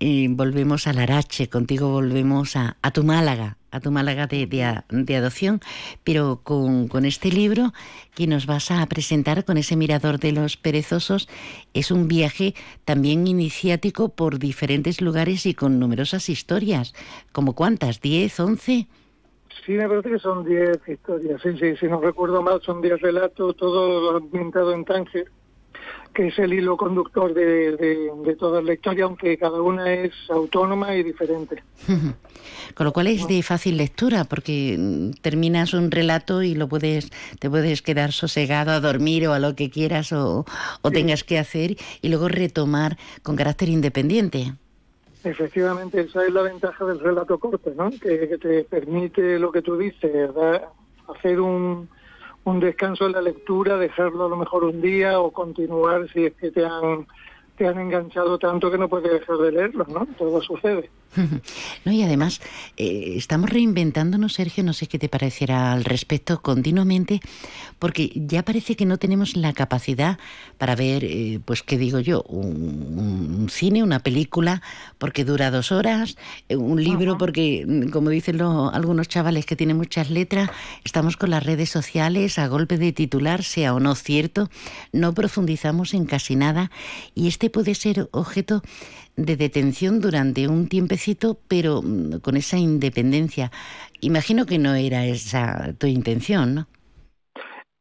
volvemos a Larache, contigo volvemos a, tu Málaga, a tu Málaga de, adopción, pero con, este libro que nos vas a presentar con ese mirador de los perezosos, es un viaje también iniciático por diferentes lugares y con numerosas historias. ¿Como cuántas? ¿10, 11? Sí, me parece que son 10 historias, sí, sí, si no recuerdo mal, son 10 relatos, todo ambientado en Tánger que es el hilo conductor de, de, toda la historia, aunque cada una es autónoma y diferente. Con lo cual es de fácil lectura, porque terminas un relato y lo puedes, te puedes quedar sosegado a dormir o a lo que quieras o, tengas que hacer y luego retomar con carácter independiente. Efectivamente, esa es la ventaja del relato corto, ¿no? que, que te permite lo que tú dices, hacer un, un descanso en la lectura, dejarlo a lo mejor un día o continuar si es que te han te han enganchado tanto que no puedes dejar de leerlo, ¿no? Todo sucede. no, y además, eh, estamos reinventándonos, Sergio, no sé qué te pareciera al respecto continuamente, porque ya parece que no tenemos la capacidad para ver, eh, pues, ¿qué digo yo? Un, cine, una película, porque dura dos horas, eh, un libro, porque, mm, como dicen los, algunos chavales que tienen muchas letras, estamos con las redes sociales a golpe de titular, sea o no cierto, no profundizamos en casi nada, y este puede ser objeto de detención durante un tiempecito, pero mm, con esa independencia. Imagino que no era esa tu intención, ¿no?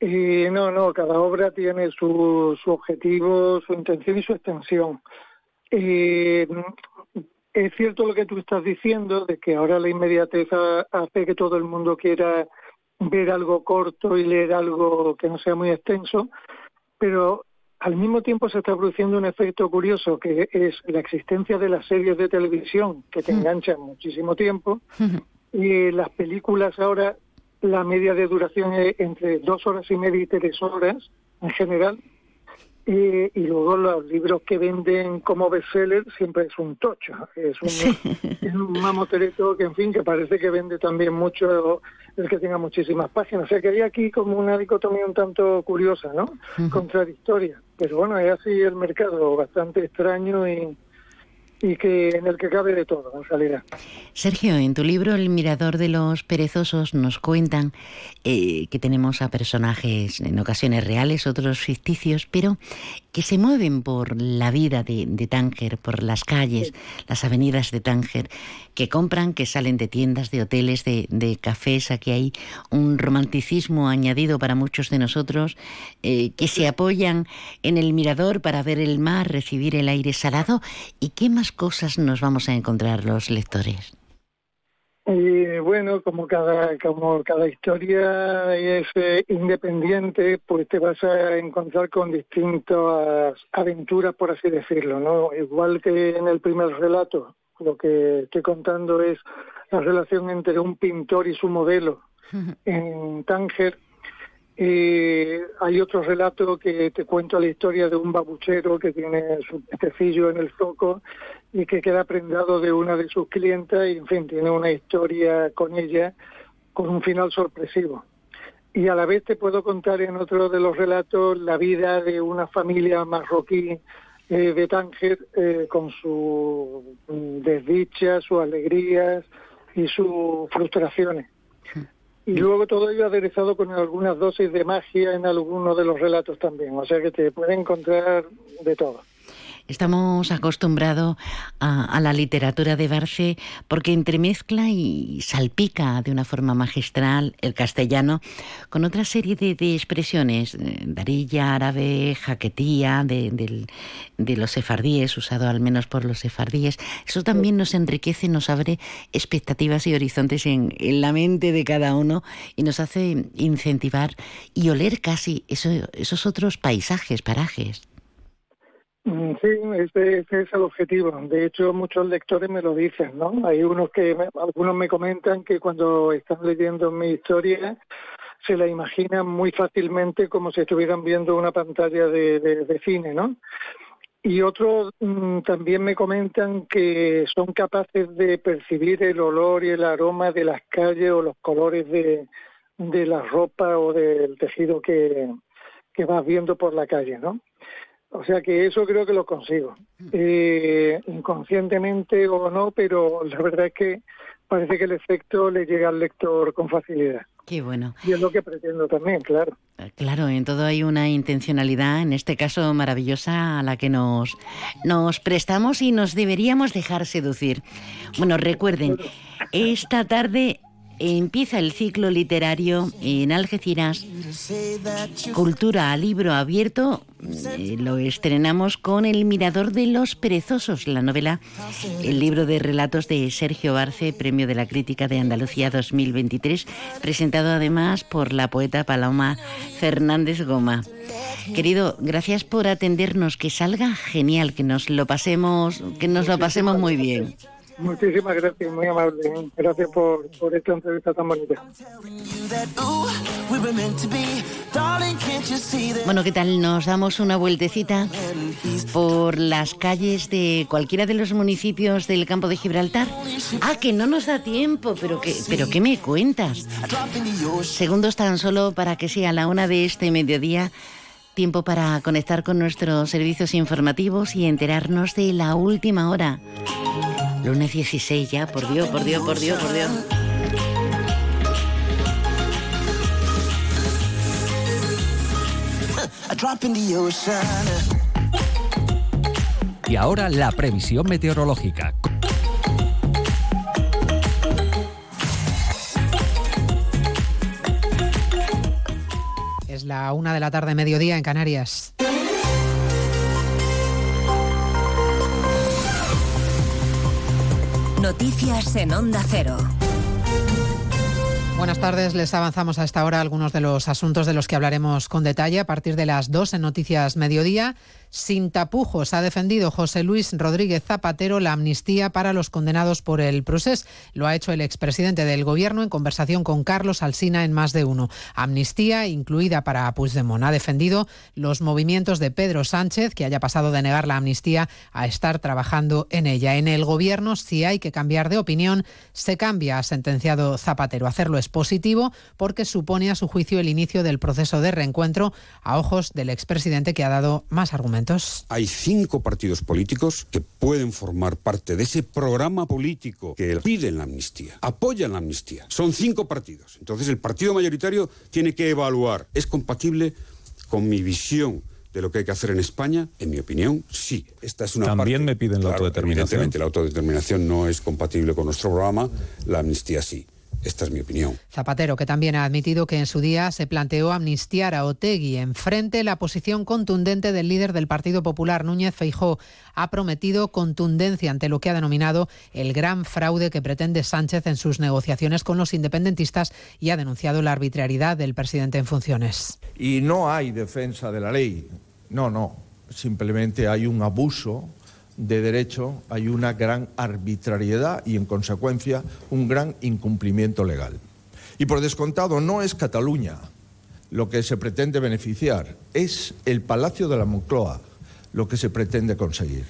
Y no, no, cada obra tiene su, su objetivo, su intención y su extensión. es cierto lo que tú estás diciendo, de que ahora la inmediatez hace que todo el mundo quiera ver algo corto y leer algo que no sea muy extenso, pero al mismo tiempo se está produciendo un efecto curioso que es la existencia de las series de televisión que te enganchan muchísimo tiempo y las películas ahora la media de duración es entre dos horas y media y tres horas en general y, luego los libros que venden como bestseller siempre es un tocho, es un, es un mamotreto que en fin que parece que vende también mucho el que tenga muchísimas páginas. O sea que hay aquí como una dicotomía un tanto curiosa, ¿no? Contradictoria. Pero bueno, es así el mercado, bastante extraño y, y que en el que cabe de todo, en realidad. Sergio, en tu libro El mirador de los perezosos nos cuentan eh, que tenemos a personajes en ocasiones reales, otros ficticios, pero que se mueven por la vida de, Tánger, por las calles, las avenidas de Tánger, que compran, que salen de tiendas, de hoteles, de, de cafés. Aquí hay un romanticismo añadido para muchos de nosotros, eh, que se apoyan en el mirador para ver el mar, recibir el aire salado. ¿Y qué más cosas nos vamos a encontrar los lectores? Y bueno, como cada, como cada historia es eh, independiente, pues te vas a encontrar con distintas aventuras, por así decirlo, ¿no? Igual que en el primer relato, lo que estoy contando es la relación entre un pintor y su modelo en Tánger, y hay otro relato que te cuento la historia de un babuchero que tiene su pececillo en el zoco y que queda prendado de una de sus clientas y, en fin, tiene una historia con ella con un final sorpresivo. Y a la vez te puedo contar en otro de los relatos la vida de una familia marroquí eh, de Tánger eh, con sus desdichas, sus alegrías y sus frustraciones. Y luego todo ello aderezado con algunas dosis de magia en algunos de los relatos también. O sea que te puede encontrar de todo. Estamos acostumbrados a, la literatura de Barce porque entremezcla y salpica de una forma magistral el castellano con otra serie de, expresiones, eh, darilla, árabe, jaquetía, de, los sefardíes, usado al menos por los sefardíes. Eso también nos enriquece, nos abre expectativas y horizontes en, la mente de cada uno y nos hace incentivar y oler casi esos otros paisajes, parajes. Mm, sí, ese, es el objetivo. De hecho, muchos lectores me lo dicen, ¿no? Hay unos que, algunos me comentan que cuando están leyendo mi historia se la imaginan muy fácilmente como si estuvieran viendo una pantalla de, cine, ¿no? Y otros mm, también me comentan que son capaces de percibir el olor y el aroma de las calles o los colores de, de la ropa o del tejido que, que vas viendo por la calle, ¿no? O sea que eso creo que lo consigo, eh, inconscientemente o no, pero la verdad es que parece que el efecto le llega al lector con facilidad. Qué bueno. Y es lo que pretendo también, claro. Eh, claro, en todo hay una intencionalidad, en este caso maravillosa, a la que nos, nos prestamos y nos deberíamos dejar seducir. Bueno, recuerden, esta tarde empieza el ciclo literario en Algeciras, Cultura a libro abierto. Eh, lo estrenamos con El Mirador de los Perezosos, la novela, el libro de relatos de Sergio Barce, Premio de la Crítica de Andalucía 2023, presentado además por la poeta Paloma Fernández Goma. Querido, gracias por atendernos, que salga genial, que nos lo pasemos, que nos lo pasemos muy bien. Muchísimas gracias, muy amable. Gracias por, por esta entrevista tan bonita. Bueno, ¿qué tal? Nos damos una vueltecita por las calles de cualquiera de los municipios del campo de Gibraltar. Ah, que no nos da tiempo, pero que, pero ¿qué me cuentas? Segundos tan solo para que sea la una de este mediodía tiempo para conectar con nuestros servicios informativos y enterarnos de la última hora. Lunes 16 ya, por Dios, por Dios, por Dios, por Dios. Y ahora la previsión meteorológica. Es la una de la tarde, mediodía en Canarias. Noticias en Onda Cero. Buenas tardes, les avanzamos a esta hora algunos de los asuntos de los que hablaremos con detalle a partir de las dos en Noticias Mediodía. Sin tapujos ha defendido José Luis Rodríguez Zapatero la amnistía para los condenados por el proceso. Lo ha hecho el expresidente del Gobierno en conversación con Carlos Alsina en más de uno. Amnistía incluida para Puigdemont. Ha defendido los movimientos de Pedro Sánchez, que haya pasado de negar la amnistía a estar trabajando en ella. En el Gobierno, si hay que cambiar de opinión, se cambia, ha sentenciado Zapatero. Hacerlo es positivo porque supone a su juicio el inicio del proceso de reencuentro a ojos del expresidente que ha dado más argumentos. Hay cinco partidos políticos que pueden formar parte de ese programa político que piden la amnistía, apoyan la amnistía. Son cinco partidos. Entonces el partido mayoritario tiene que evaluar, ¿es compatible con mi visión de lo que hay que hacer en España? En mi opinión, sí. Esta es una También me piden la autodeterminación. Evidentemente, la autodeterminación no es compatible con nuestro programa, la amnistía sí. Esta es mi opinión. Zapatero, que también ha admitido que en su día se planteó amnistiar a Otegui. Enfrente, la posición contundente del líder del Partido Popular, Núñez Feijó, ha prometido contundencia ante lo que ha denominado el gran fraude que pretende Sánchez en sus negociaciones con los independentistas y ha denunciado la arbitrariedad del presidente en funciones. Y no hay defensa de la ley. No, no. Simplemente hay un abuso de derecho hay una gran arbitrariedad y, en consecuencia, un gran incumplimiento legal. Y por descontado, no es Cataluña lo que se pretende beneficiar, es el Palacio de la Moncloa lo que se pretende conseguir.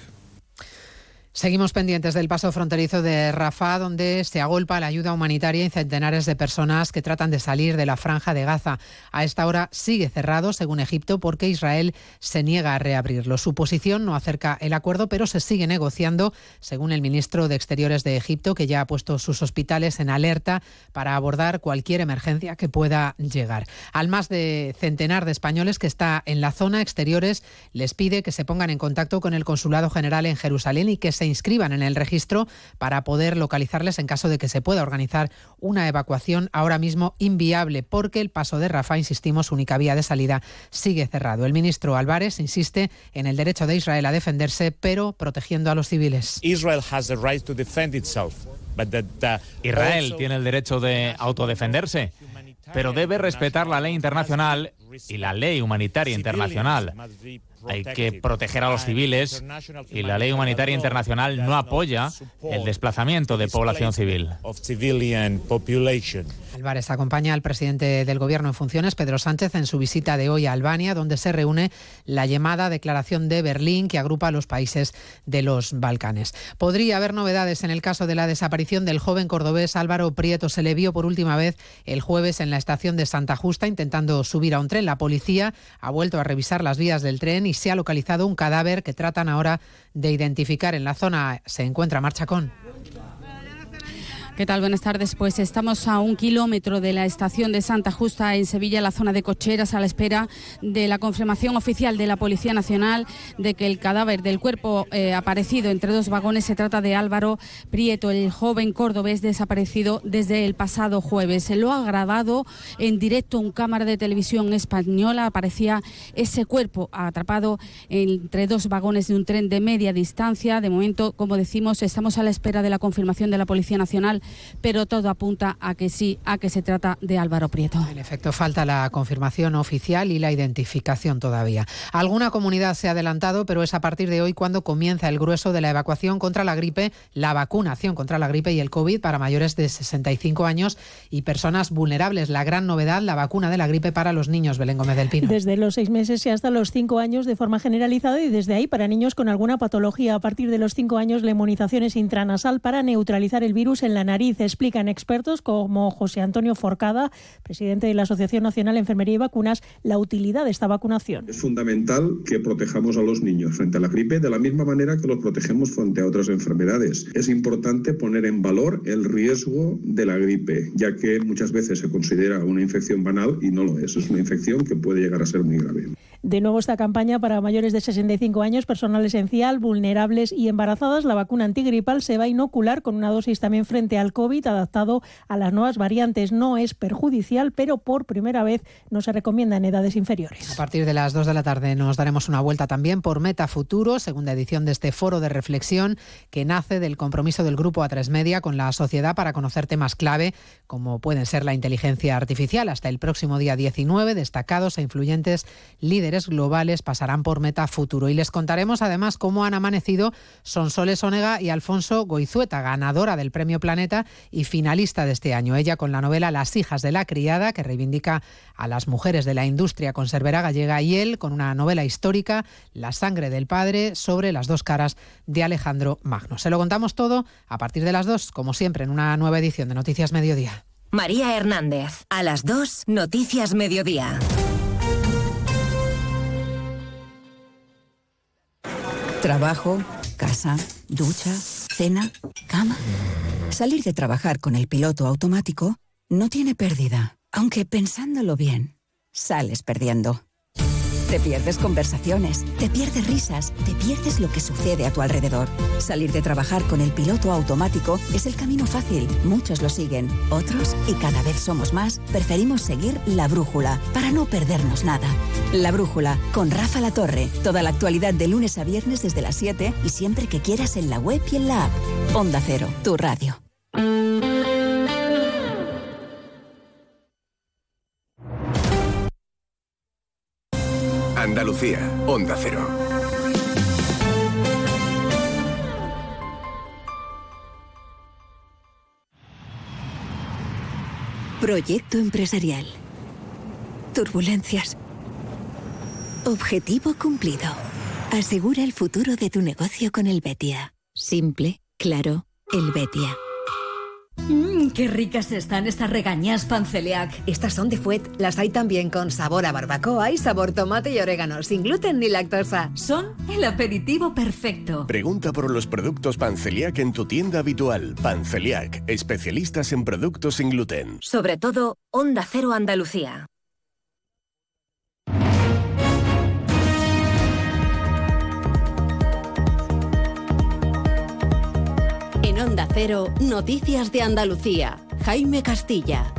Seguimos pendientes del paso fronterizo de Rafah, donde se agolpa la ayuda humanitaria y centenares de personas que tratan de salir de la franja de Gaza. A esta hora sigue cerrado, según Egipto, porque Israel se niega a reabrirlo. Su posición no acerca el acuerdo, pero se sigue negociando, según el ministro de Exteriores de Egipto, que ya ha puesto sus hospitales en alerta para abordar cualquier emergencia que pueda llegar. Al más de centenar de españoles que está en la zona exteriores, les pide que se pongan en contacto con el Consulado General en Jerusalén y que se inscriban en el registro para poder localizarles en caso de que se pueda organizar una evacuación ahora mismo inviable porque el paso de Rafa, insistimos, única vía de salida, sigue cerrado. El ministro Álvarez insiste en el derecho de Israel a defenderse, pero protegiendo a los civiles. Israel tiene el derecho de autodefenderse, pero debe respetar la ley internacional y la ley humanitaria internacional. Hay que proteger a los civiles y la ley humanitaria internacional no apoya el desplazamiento de población civil. Álvarez acompaña al presidente del Gobierno en funciones, Pedro Sánchez, en su visita de hoy a Albania, donde se reúne la llamada Declaración de Berlín que agrupa a los países de los Balcanes. Podría haber novedades en el caso de la desaparición del joven cordobés Álvaro Prieto. Se le vio por última vez el jueves en la estación de Santa Justa intentando subir a un tren. La policía ha vuelto a revisar las vías del tren y se ha localizado un cadáver que tratan ahora de identificar. En la zona se encuentra Marchacón. ¿Qué tal? Buenas tardes. Pues estamos a un kilómetro de la estación de Santa Justa en Sevilla, la zona de cocheras, a la espera de la confirmación oficial de la Policía Nacional de que el cadáver del cuerpo eh, aparecido entre dos vagones se trata de Álvaro Prieto, el joven cordobés desaparecido desde el pasado jueves. Se lo ha grabado en directo un cámara de televisión española. Aparecía ese cuerpo atrapado entre dos vagones de un tren de media distancia. De momento, como decimos, estamos a la espera de la confirmación de la Policía Nacional pero todo apunta a que sí, a que se trata de Álvaro Prieto. En efecto, falta la confirmación oficial y la identificación todavía. Alguna comunidad se ha adelantado, pero es a partir de hoy cuando comienza el grueso de la evacuación contra la gripe, la vacunación contra la gripe y el COVID para mayores de 65 años y personas vulnerables. La gran novedad, la vacuna de la gripe para los niños, Belén Gómez del Pino. Desde los seis meses y hasta los cinco años de forma generalizada y desde ahí para niños con alguna patología. A partir de los cinco años la inmunización es intranasal para neutralizar el virus en la nariz explican expertos como José Antonio Forcada, presidente de la Asociación Nacional de Enfermería y Vacunas, la utilidad de esta vacunación. Es fundamental que protejamos a los niños frente a la gripe de la misma manera que los protegemos frente a otras enfermedades. Es importante poner en valor el riesgo de la gripe, ya que muchas veces se considera una infección banal y no lo es. Es una infección que puede llegar a ser muy grave. De nuevo esta campaña para mayores de 65 años, personal esencial, vulnerables y embarazadas. La vacuna antigripal se va a inocular con una dosis también frente al COVID adaptado a las nuevas variantes. No es perjudicial, pero por primera vez no se recomienda en edades inferiores. A partir de las 2 de la tarde nos daremos una vuelta también por Meta Futuro, segunda edición de este foro de reflexión que nace del compromiso del grupo A3 Media con la sociedad para conocer temas clave como pueden ser la inteligencia artificial. Hasta el próximo día 19, destacados e influyentes líderes globales pasarán por Meta Futuro y les contaremos además cómo han amanecido Sonsoles Onega y Alfonso Goizueta, ganadora del Premio Planeta y finalista de este año. Ella con la novela Las hijas de la criada, que reivindica a las mujeres de la industria conservera gallega, y él con una novela histórica, La sangre del padre, sobre las dos caras de Alejandro Magno. Se lo contamos todo a partir de las dos, como siempre, en una nueva edición de Noticias Mediodía. María Hernández, a las dos, Noticias Mediodía. Trabajo, casa, ducha, cena, cama. Salir de trabajar con el piloto automático no tiene pérdida, aunque pensándolo bien, sales perdiendo. Te pierdes conversaciones, te pierdes risas, te pierdes lo que sucede a tu alrededor. Salir de trabajar con el piloto automático es el camino fácil. Muchos lo siguen, otros, y cada vez somos más, preferimos seguir la brújula para no perdernos nada. La brújula con Rafa La Torre. Toda la actualidad de lunes a viernes desde las 7 y siempre que quieras en la web y en la app. Onda Cero, tu radio. Andalucía, Onda Cero. Proyecto empresarial. Turbulencias. Objetivo cumplido. Asegura el futuro de tu negocio con el Betia. Simple, claro, el Betia. Mmm, qué ricas están estas regañas panceliac. Estas son de Fuet. Las hay también con sabor a barbacoa y sabor tomate y orégano, sin gluten ni lactosa. Son el aperitivo perfecto. Pregunta por los productos Panceliac en tu tienda habitual. Panceliac, especialistas en productos sin gluten. Sobre todo, Onda Cero Andalucía. Onda Cero, Noticias de Andalucía. Jaime Castilla.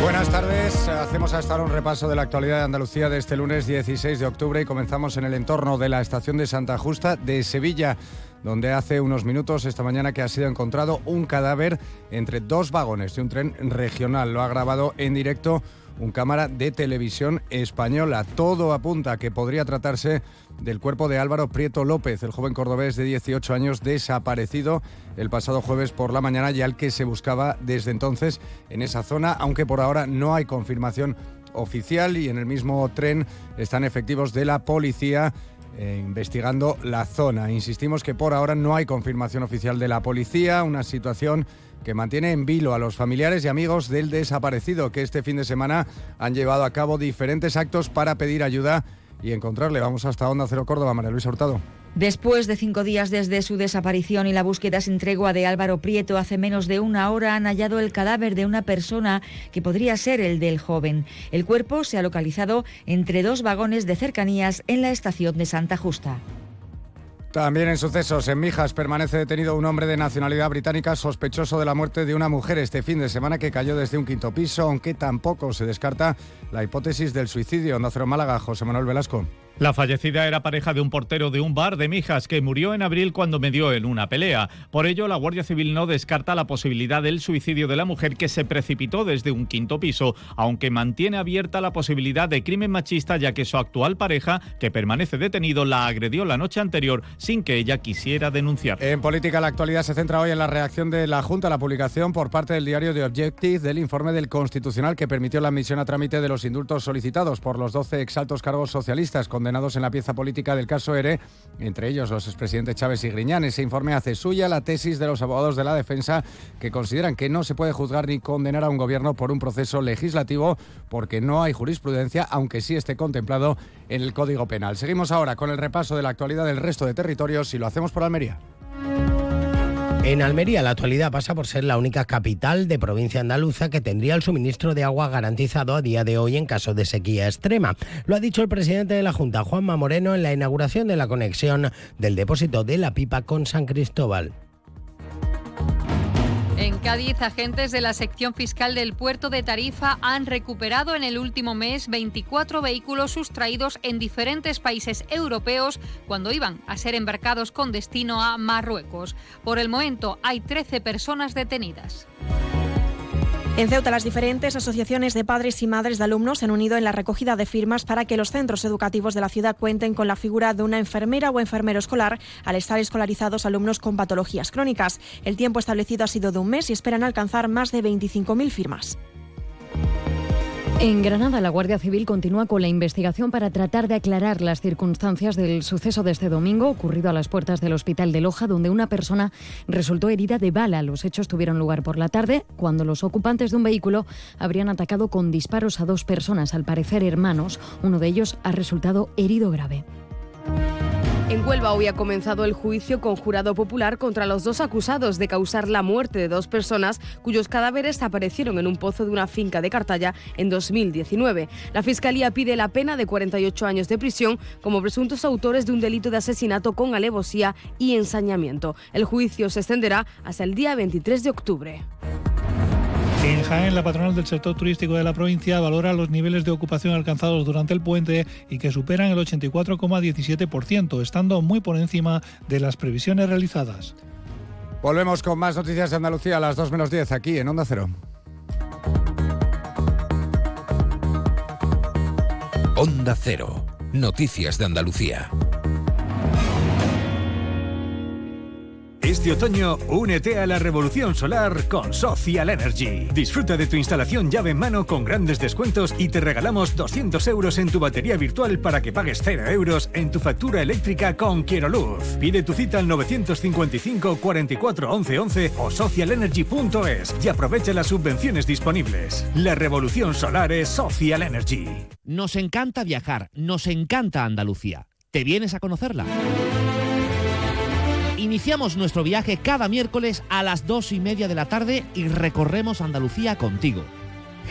Buenas tardes. Hacemos hasta ahora un repaso de la actualidad de Andalucía de este lunes 16 de octubre y comenzamos en el entorno de la estación de Santa Justa de Sevilla donde hace unos minutos esta mañana que ha sido encontrado un cadáver entre dos vagones de un tren regional. Lo ha grabado en directo un cámara de televisión española. Todo apunta a que podría tratarse del cuerpo de Álvaro Prieto López, el joven cordobés de 18 años desaparecido el pasado jueves por la mañana y al que se buscaba desde entonces en esa zona, aunque por ahora no hay confirmación oficial y en el mismo tren están efectivos de la policía investigando la zona. Insistimos que por ahora no hay confirmación oficial de la policía, una situación que mantiene en vilo a los familiares y amigos del desaparecido, que este fin de semana han llevado a cabo diferentes actos para pedir ayuda y encontrarle. Vamos hasta Onda Cero Córdoba, María Luisa Hurtado. Después de cinco días desde su desaparición y la búsqueda sin tregua de Álvaro Prieto, hace menos de una hora han hallado el cadáver de una persona que podría ser el del joven. El cuerpo se ha localizado entre dos vagones de cercanías en la estación de Santa Justa. También en sucesos, en Mijas permanece detenido un hombre de nacionalidad británica sospechoso de la muerte de una mujer este fin de semana que cayó desde un quinto piso, aunque tampoco se descarta la hipótesis del suicidio. Nacero Málaga, José Manuel Velasco. La fallecida era pareja de un portero de un bar de Mijas que murió en abril cuando medió en una pelea. Por ello, la Guardia Civil no descarta la posibilidad del suicidio de la mujer que se precipitó desde un quinto piso, aunque mantiene abierta la posibilidad de crimen machista ya que su actual pareja, que permanece detenido, la agredió la noche anterior sin que ella quisiera denunciar. En política, la actualidad se centra hoy en la reacción de la Junta a la publicación por parte del diario The Objective del informe del Constitucional que permitió la admisión a trámite de los indultos solicitados por los 12 exaltos cargos socialistas con condenados en la pieza política del caso ERE, entre ellos los expresidentes Chávez y Griñán. Ese informe hace suya la tesis de los abogados de la defensa que consideran que no se puede juzgar ni condenar a un gobierno por un proceso legislativo porque no hay jurisprudencia, aunque sí esté contemplado en el Código Penal. Seguimos ahora con el repaso de la actualidad del resto de territorios y lo hacemos por Almería. En Almería, la actualidad pasa por ser la única capital de provincia andaluza que tendría el suministro de agua garantizado a día de hoy en caso de sequía extrema. Lo ha dicho el presidente de la Junta, Juanma Moreno, en la inauguración de la conexión del depósito de la pipa con San Cristóbal. En Cádiz, agentes de la sección fiscal del puerto de Tarifa han recuperado en el último mes 24 vehículos sustraídos en diferentes países europeos cuando iban a ser embarcados con destino a Marruecos. Por el momento hay 13 personas detenidas. En Ceuta, las diferentes asociaciones de padres y madres de alumnos se han unido en la recogida de firmas para que los centros educativos de la ciudad cuenten con la figura de una enfermera o enfermero escolar al estar escolarizados alumnos con patologías crónicas. El tiempo establecido ha sido de un mes y esperan alcanzar más de 25.000 firmas. En Granada, la Guardia Civil continúa con la investigación para tratar de aclarar las circunstancias del suceso de este domingo ocurrido a las puertas del Hospital de Loja, donde una persona resultó herida de bala. Los hechos tuvieron lugar por la tarde, cuando los ocupantes de un vehículo habrían atacado con disparos a dos personas, al parecer hermanos. Uno de ellos ha resultado herido grave. En Huelva hoy ha comenzado el juicio con jurado popular contra los dos acusados de causar la muerte de dos personas cuyos cadáveres aparecieron en un pozo de una finca de Cartaya en 2019. La Fiscalía pide la pena de 48 años de prisión como presuntos autores de un delito de asesinato con alevosía y ensañamiento. El juicio se extenderá hasta el día 23 de octubre. En Jaén, la patronal del sector turístico de la provincia valora los niveles de ocupación alcanzados durante el puente y que superan el 84,17%, estando muy por encima de las previsiones realizadas. Volvemos con más noticias de Andalucía a las 2 menos 10 aquí en Onda Cero. Onda Cero. Noticias de Andalucía. Este otoño, únete a la revolución solar con Social Energy. Disfruta de tu instalación llave en mano con grandes descuentos y te regalamos 200 euros en tu batería virtual para que pagues 0 euros en tu factura eléctrica con Quiero Luz. Pide tu cita al 955 44 11 11 o socialenergy.es y aprovecha las subvenciones disponibles. La revolución solar es Social Energy. Nos encanta viajar, nos encanta Andalucía. ¿Te vienes a conocerla? Iniciamos nuestro viaje cada miércoles a las dos y media de la tarde y recorremos Andalucía contigo.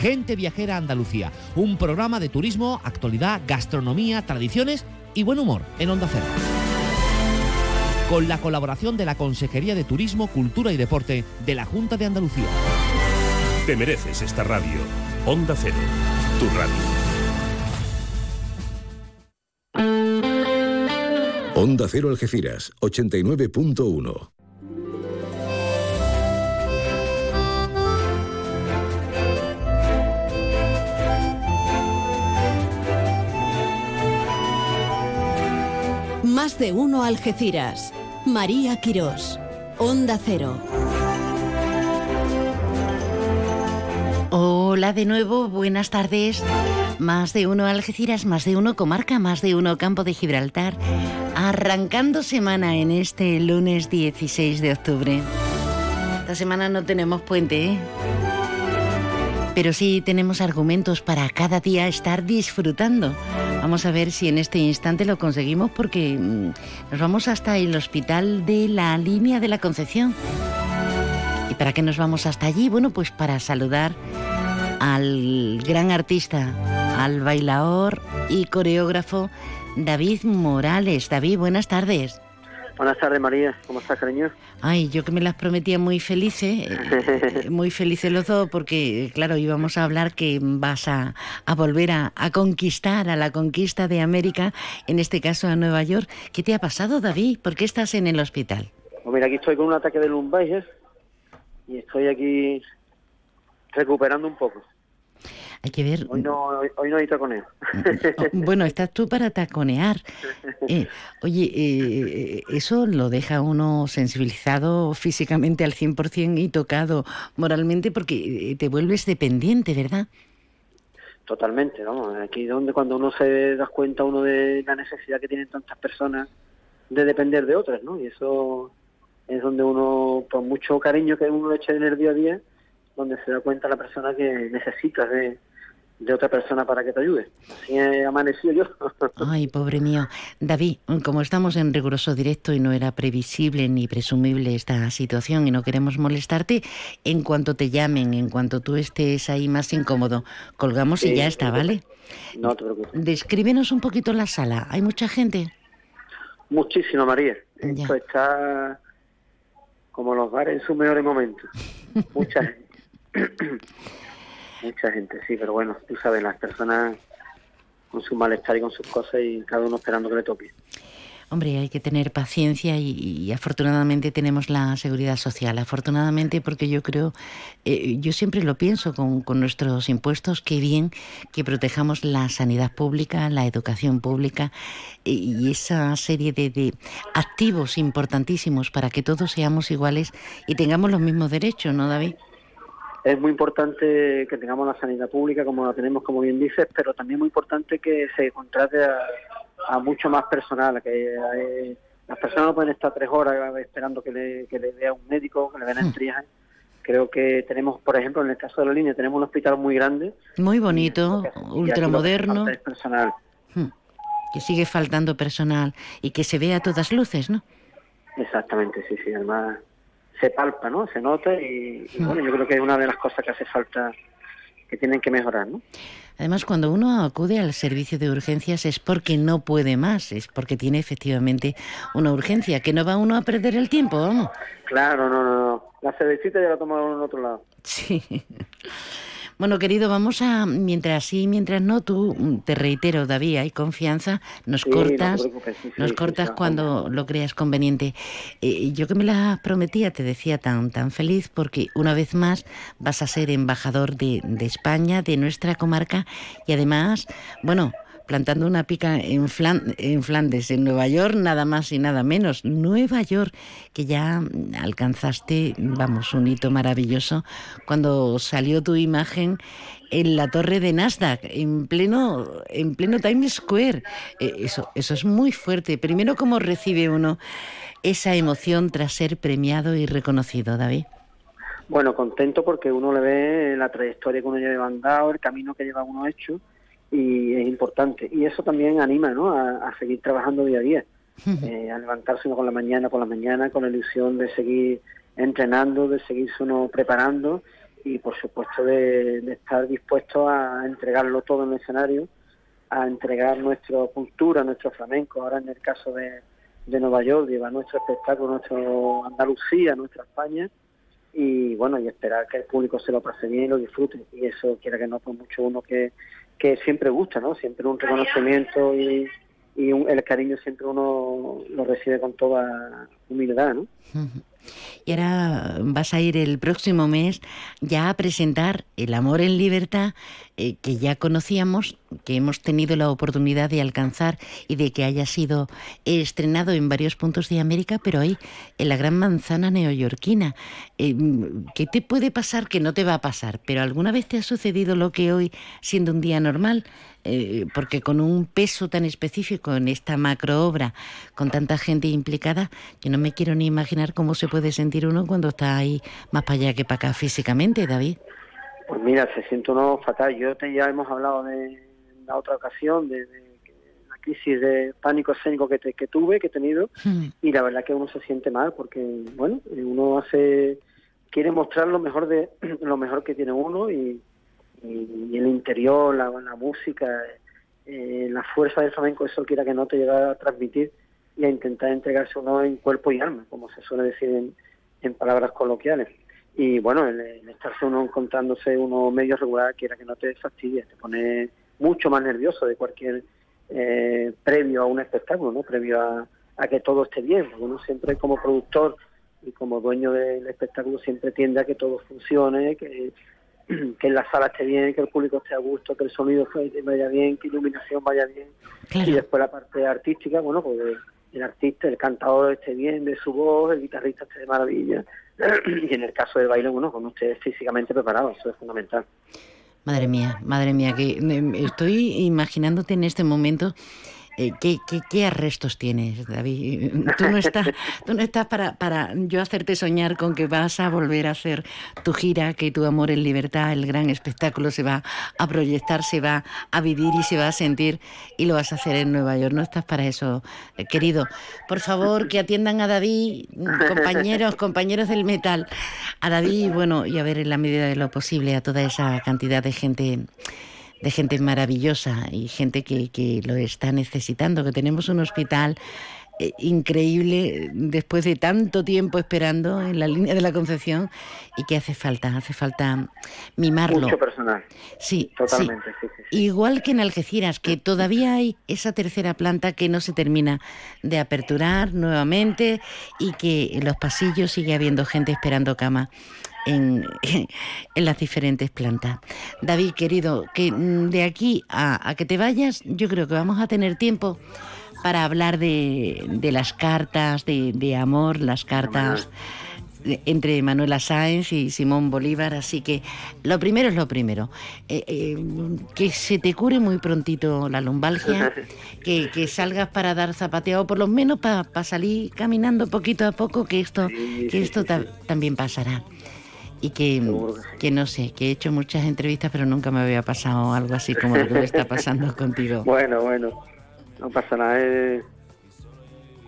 Gente Viajera Andalucía, un programa de turismo, actualidad, gastronomía, tradiciones y buen humor en Onda Cero. Con la colaboración de la Consejería de Turismo, Cultura y Deporte de la Junta de Andalucía. Te mereces esta radio. Onda Cero, tu radio. Onda Cero Algeciras, 89.1. Más de uno Algeciras. María Quirós. Onda Cero. Hola de nuevo, buenas tardes. Más de uno Algeciras, más de uno comarca, más de uno campo de Gibraltar. Arrancando semana en este lunes 16 de octubre. Esta semana no tenemos puente, ¿eh? Pero sí tenemos argumentos para cada día estar disfrutando. Vamos a ver si en este instante lo conseguimos porque mm, nos vamos hasta el hospital de la línea de la Concepción. ¿Y para qué nos vamos hasta allí? Bueno, pues para saludar al gran artista, al bailador y coreógrafo David Morales. David, buenas tardes. Buenas tardes, María. ¿Cómo estás, cariño? Ay, yo que me las prometía muy felices, eh, muy felices los dos, porque, claro, íbamos a hablar que vas a, a volver a, a, conquistar, a la conquista de América, en este caso a Nueva York. ¿Qué te ha pasado, David? ¿Por qué estás en el hospital? Pues mira, aquí estoy con un ataque de lumbalgia y estoy aquí recuperando un poco. Hay que ver. Hoy no, hoy, hoy no hay taconeo. bueno, estás tú para taconear. Eh, oye, eh, eso lo deja uno sensibilizado físicamente al 100% y tocado moralmente porque te vuelves dependiente, ¿verdad? Totalmente, vamos. Aquí donde cuando uno se da cuenta uno de la necesidad que tienen tantas personas de depender de otras, ¿no? Y eso es donde uno, por mucho cariño que uno eche en el día a día, donde se da cuenta la persona que necesita de, de otra persona para que te ayude. Así he amanecido yo. Ay, pobre mío. David, como estamos en riguroso directo y no era previsible ni presumible esta situación y no queremos molestarte, en cuanto te llamen, en cuanto tú estés ahí más incómodo, colgamos y ya está, ¿vale? No te preocupes. Descríbenos un poquito la sala. ¿Hay mucha gente? Muchísimo, María. Esto está como los bares en sus mejores momentos. Mucha gente. Mucha gente, sí, pero bueno, tú sabes, las personas con su malestar y con sus cosas y cada uno esperando que le toque. Hombre, hay que tener paciencia y, afortunadamente tenemos la seguridad social. Afortunadamente porque yo creo, eh, yo siempre lo pienso con, nuestros impuestos, qué bien que protejamos la sanidad pública, la educación pública y, esa serie de, de, activos importantísimos para que todos seamos iguales y tengamos los mismos derechos, ¿no, David? Es muy importante que tengamos la sanidad pública como la tenemos, como bien dices, pero también muy importante que se contrate a, mucho más personal, que eh, las personas no pueden estar tres horas esperando que le, que le vea un médico, que le vean el hmm. triaje. Creo que tenemos, por ejemplo, en el caso de la línea, tenemos un hospital muy grande. Muy bonito, ultramoderno. personal. Hmm. Que sigue faltando personal y que se vea a todas luces, ¿no? Exactamente, sí, sí. Además, se palpa, ¿no? Se nota y, bueno, yo creo que es una de las cosas que hace falta, que tienen que mejorar, ¿no? Además, cuando uno acude al servicio de urgencias es porque no puede más, es porque tiene efectivamente una urgencia, que no va uno a perder el tiempo, vamos. Claro, no, no, no. La cervecita ya la toma uno en otro lado. Sí. Bueno, querido, vamos a, mientras sí, mientras no, tú mm, te reitero, David, hay confianza, nos cortas, nos cortas cuando lo creas conveniente. Eh, yo que me la prometía, te decía tan, tan feliz porque una vez más vas a ser embajador de, de España, de nuestra comarca y además, bueno, plantando una pica en, Flandes, en Nueva York, nada más y nada menos. Nueva York, que ya alcanzaste, vamos, un hito maravilloso cuando salió tu imagen en la torre de Nasdaq, en pleno, en pleno Times Square. Eh, eso, eso es muy fuerte. Primero, ¿cómo recibe uno esa emoción tras ser premiado y reconocido, David? Bueno, contento porque uno le ve la trayectoria que uno lleva andado, el camino que lleva uno hecho y es importante. Y eso también anima ¿no? a, seguir trabajando día a día, eh, a levantarse uno con la mañana por la mañana con la ilusión de seguir entrenando, de seguirse uno preparando y por supuesto de, estar dispuesto a entregarlo todo en el escenario, a entregar nuestra cultura, nuestro flamenco, ahora en el caso de, de Nueva York, llevar nuestro espectáculo, nuestro Andalucía, nuestra España y bueno, y esperar que el público se lo pase bien y lo disfrute. Y eso quiera que no, por mucho uno que, que siempre gusta, ¿no? Siempre un reconocimiento y, y el cariño siempre uno lo recibe con toda humildad, ¿no? Y ahora vas a ir el próximo mes ya a presentar El amor en libertad, eh, que ya conocíamos, que hemos tenido la oportunidad de alcanzar y de que haya sido estrenado en varios puntos de América, pero ahí en la gran manzana neoyorquina. Eh, ¿Qué te puede pasar que no te va a pasar? Pero alguna vez te ha sucedido lo que hoy, siendo un día normal, eh, porque con un peso tan específico en esta macro obra, con tanta gente implicada, yo no me quiero ni imaginar cómo se puede sentir uno cuando está ahí más para allá que para acá físicamente, David. Pues mira, se siente uno fatal. Yo te, ya hemos hablado de la otra ocasión, de, la crisis de pánico escénico que, que tuve, que he tenido, hmm. y la verdad que uno se siente mal porque, bueno, uno hace quiere mostrar lo mejor de lo mejor que tiene uno y, y, el interior, la, la música, eh, la fuerza del flamenco, eso quiera que no te llega a transmitir y a intentar entregarse uno en cuerpo y alma, como se suele decir en, en palabras coloquiales. Y bueno, el, estarse uno encontrándose uno medio regular, quiera que no te fastidie, te pone mucho más nervioso de cualquier eh, previo a un espectáculo, ¿no? Previo a, a que todo esté bien, porque uno siempre como productor y como dueño del espectáculo siempre tiende a que todo funcione, que que en la sala esté bien, que el público esté a gusto, que el sonido vaya bien, que iluminación vaya bien. Y después la parte artística, bueno, pues el artista, el cantador esté bien de su voz, el guitarrista esté de maravilla. y en el caso del baile, bueno, con ustedes físicamente preparados, eso es fundamental. Madre mía, madre mía, que estoy imaginándote en este momento Eh, ¿qué, qué, arrestos tienes, David? Tú no estás, tú no estás para, para yo hacerte soñar con que vas a volver a hacer tu gira, que tu amor en libertad, el gran espectáculo se va a proyectar, se va a vivir y se va a sentir y lo vas a hacer en Nueva York. No estás para eso, eh, querido. Por favor, que atiendan a David, compañeros, compañeros del metal. A David, bueno, y a ver en la medida de lo posible a toda esa cantidad de gente de gente maravillosa y gente que, que lo está necesitando, que tenemos un hospital eh, increíble después de tanto tiempo esperando en la línea de la Concepción y que hace falta, hace falta mimarlo. Mucho personal. Sí, totalmente. Igual que en Algeciras, que todavía hay esa tercera planta que no se termina de aperturar nuevamente y que en los pasillos sigue habiendo gente esperando cama en, en, las diferentes plantas. David, querido, que mm, de aquí a, que te vayas, yo creo que vamos a tener tiempo para hablar de, de las cartas de, de, amor, las cartas entre Manuela Sáenz y Simón Bolívar, así que lo primero es lo primero, eh, eh, que se te cure muy prontito la lumbalgia, que, que salgas para dar zapateo, por lo menos para salir caminando poquito a poco, que esto, que esto también pasará y que, que, no sé, que he hecho muchas entrevistas, pero nunca me había pasado algo así como lo que me está pasando contigo. Bueno, bueno, no pasa nada, es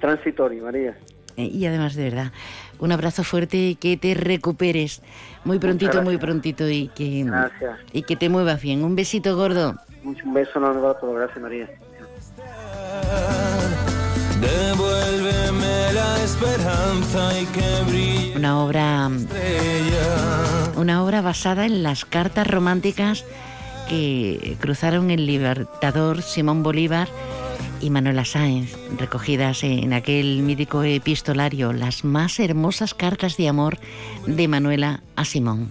transitorio, María. Eh, y además, de verdad, un abrazo fuerte y que te recuperes muy prontito, muy prontito y que, y que te muevas bien. Un besito gordo. Un beso enorme para todos, gracias María. Devuélveme la esperanza y que Una obra. Una obra basada en las cartas románticas que cruzaron el libertador Simón Bolívar y Manuela Sáenz, recogidas en aquel mítico epistolario, las más hermosas cartas de amor de Manuela a Simón.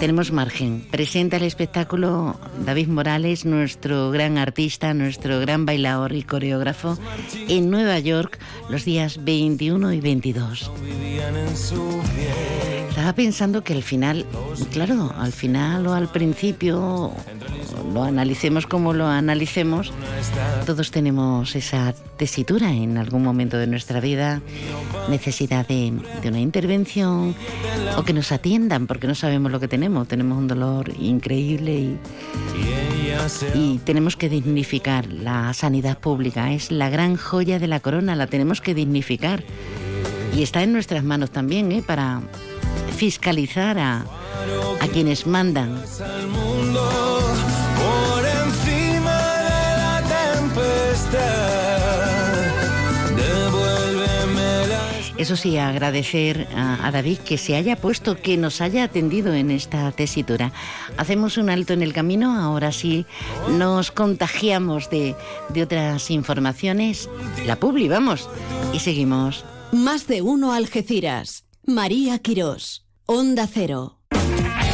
Tenemos margen. Presenta el espectáculo David Morales, nuestro gran artista, nuestro gran bailador y coreógrafo, en Nueva York los días 21 y 22. Estaba pensando que al final, claro, al final o al principio, lo analicemos como lo analicemos, todos tenemos esa tesitura en algún momento de nuestra vida, necesidad de, una intervención o que nos atiendan porque no sabemos lo que tenemos, tenemos un dolor increíble y, y tenemos que dignificar la sanidad pública, es la gran joya de la corona, la tenemos que dignificar. Y está en nuestras manos también, ¿eh? Para, fiscalizar a, a quienes mandan. Eso sí, agradecer a, David que se haya puesto, que nos haya atendido en esta tesitura. Hacemos un alto en el camino, ahora sí nos contagiamos de, de otras informaciones. La publi, vamos, y seguimos. Más de uno Algeciras. María Quirós. Onda Cero.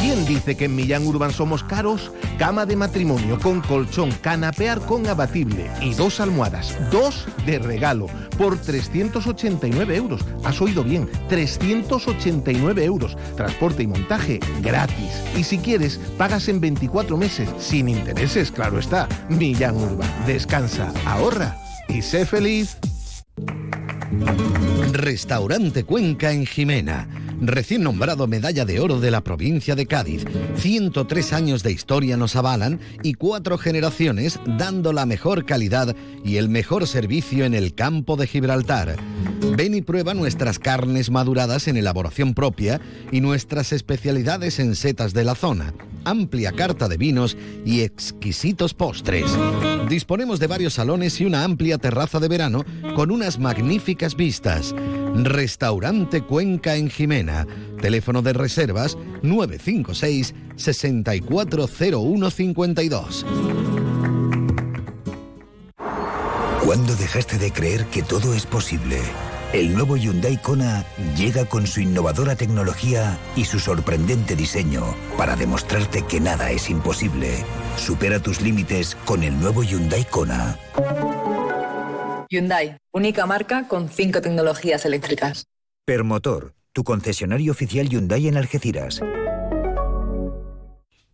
¿Quién dice que en Millán Urban somos caros? Cama de matrimonio con colchón, canapear con abatible y dos almohadas, dos de regalo, por 389 euros. Has oído bien, 389 euros. Transporte y montaje gratis. Y si quieres, pagas en 24 meses, sin intereses, claro está. Millán Urban. Descansa, ahorra y sé feliz. Restaurante Cuenca en Jimena recién nombrado Medalla de Oro de la provincia de Cádiz. 103 años de historia nos avalan y cuatro generaciones dando la mejor calidad y el mejor servicio en el campo de Gibraltar. Ven y prueba nuestras carnes maduradas en elaboración propia y nuestras especialidades en setas de la zona, amplia carta de vinos y exquisitos postres. Disponemos de varios salones y una amplia terraza de verano con unas magníficas vistas. Restaurante Cuenca en Jimena. Teléfono de reservas 956 640152. ¿Cuándo dejaste de creer que todo es posible? El nuevo Hyundai Kona llega con su innovadora tecnología y su sorprendente diseño para demostrarte que nada es imposible. Supera tus límites con el nuevo Hyundai Kona. Hyundai, única marca con cinco tecnologías eléctricas. Permotor, tu concesionario oficial Hyundai en Algeciras.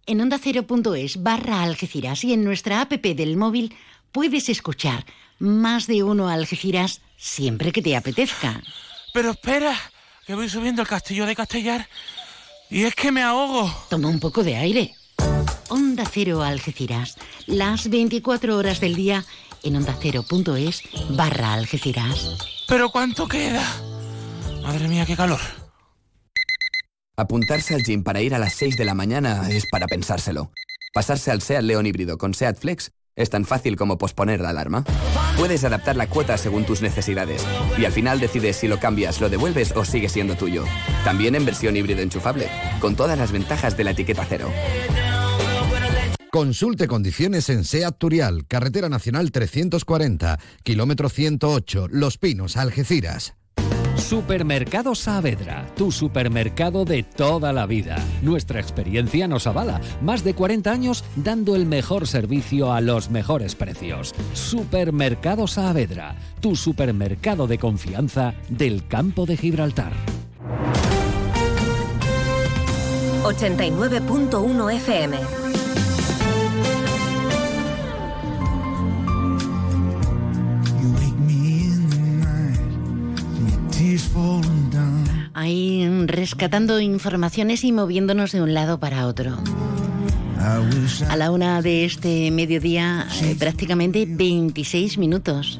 En onda ondacero.es barra Algeciras y en nuestra app del móvil puedes escuchar más de uno Algeciras siempre que te apetezca. Pero espera, que voy subiendo el castillo de Castellar y es que me ahogo. Toma un poco de aire. Onda Cero Algeciras, las 24 horas del día en ondacero.es barra Algeciras. ¿Pero cuánto queda? Madre mía, qué calor. Apuntarse al gym para ir a las 6 de la mañana es para pensárselo. Pasarse al SEAT León híbrido con SEAT Flex es tan fácil como posponer la alarma. Puedes adaptar la cuota según tus necesidades y al final decides si lo cambias, lo devuelves o sigue siendo tuyo. También en versión híbrido enchufable, con todas las ventajas de la etiqueta cero. Consulte condiciones en SEAT Turial, Carretera Nacional 340, kilómetro 108, Los Pinos, Algeciras. Supermercado Saavedra, tu supermercado de toda la vida. Nuestra experiencia nos avala. Más de 40 años dando el mejor servicio a los mejores precios. Supermercado Saavedra, tu supermercado de confianza del campo de Gibraltar. 89.1 FM. Ahí rescatando informaciones y moviéndonos de un lado para otro. A la una de este mediodía, eh, prácticamente 26 minutos.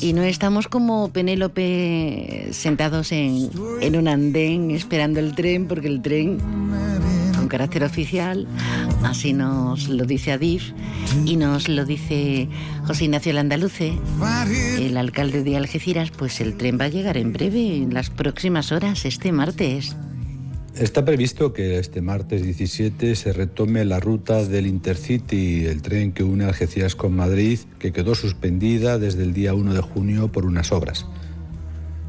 Y no estamos como Penélope sentados en, en un andén esperando el tren, porque el tren carácter oficial, así nos lo dice Adif y nos lo dice José Ignacio Landaluce, el alcalde de Algeciras, pues el tren va a llegar en breve, en las próximas horas, este martes. Está previsto que este martes 17 se retome la ruta del Intercity, el tren que une Algeciras con Madrid, que quedó suspendida desde el día 1 de junio por unas obras.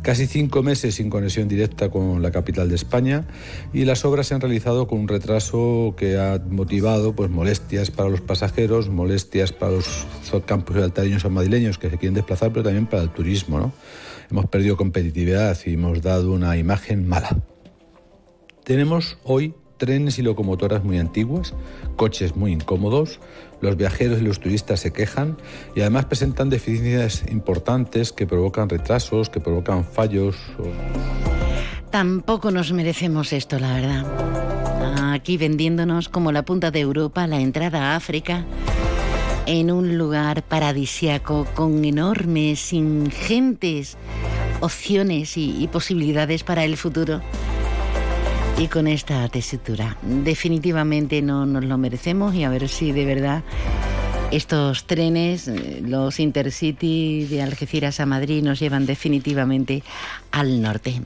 Casi cinco meses sin conexión directa con la capital de España y las obras se han realizado con un retraso que ha motivado pues, molestias para los pasajeros, molestias para los campos altareños o madrileños que se quieren desplazar, pero también para el turismo. ¿no? Hemos perdido competitividad y hemos dado una imagen mala. Tenemos hoy trenes y locomotoras muy antiguas, coches muy incómodos, los viajeros y los turistas se quejan y además presentan deficiencias importantes que provocan retrasos, que provocan fallos. Tampoco nos merecemos esto, la verdad. Aquí vendiéndonos como la punta de Europa la entrada a África en un lugar paradisiaco con enormes, ingentes opciones y, y posibilidades para el futuro y con esta tesitura. Definitivamente no nos lo merecemos y a ver si de verdad estos trenes, eh, los Intercity de Algeciras a Madrid, nos llevan definitivamente al norte.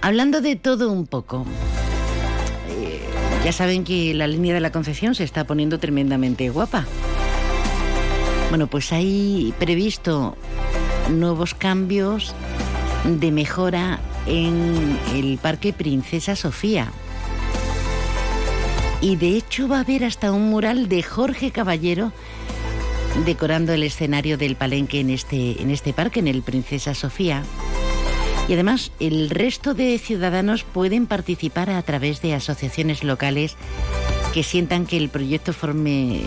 Hablando de todo un poco, eh, ya saben que la línea de la Concepción se está poniendo tremendamente guapa. Bueno, pues hay previsto nuevos cambios de mejora en el Parque Princesa Sofía. Y de hecho va a haber hasta un mural de Jorge Caballero decorando el escenario del palenque en este, en este parque, en el Princesa Sofía. Y además el resto de ciudadanos pueden participar a través de asociaciones locales que sientan que el proyecto forme,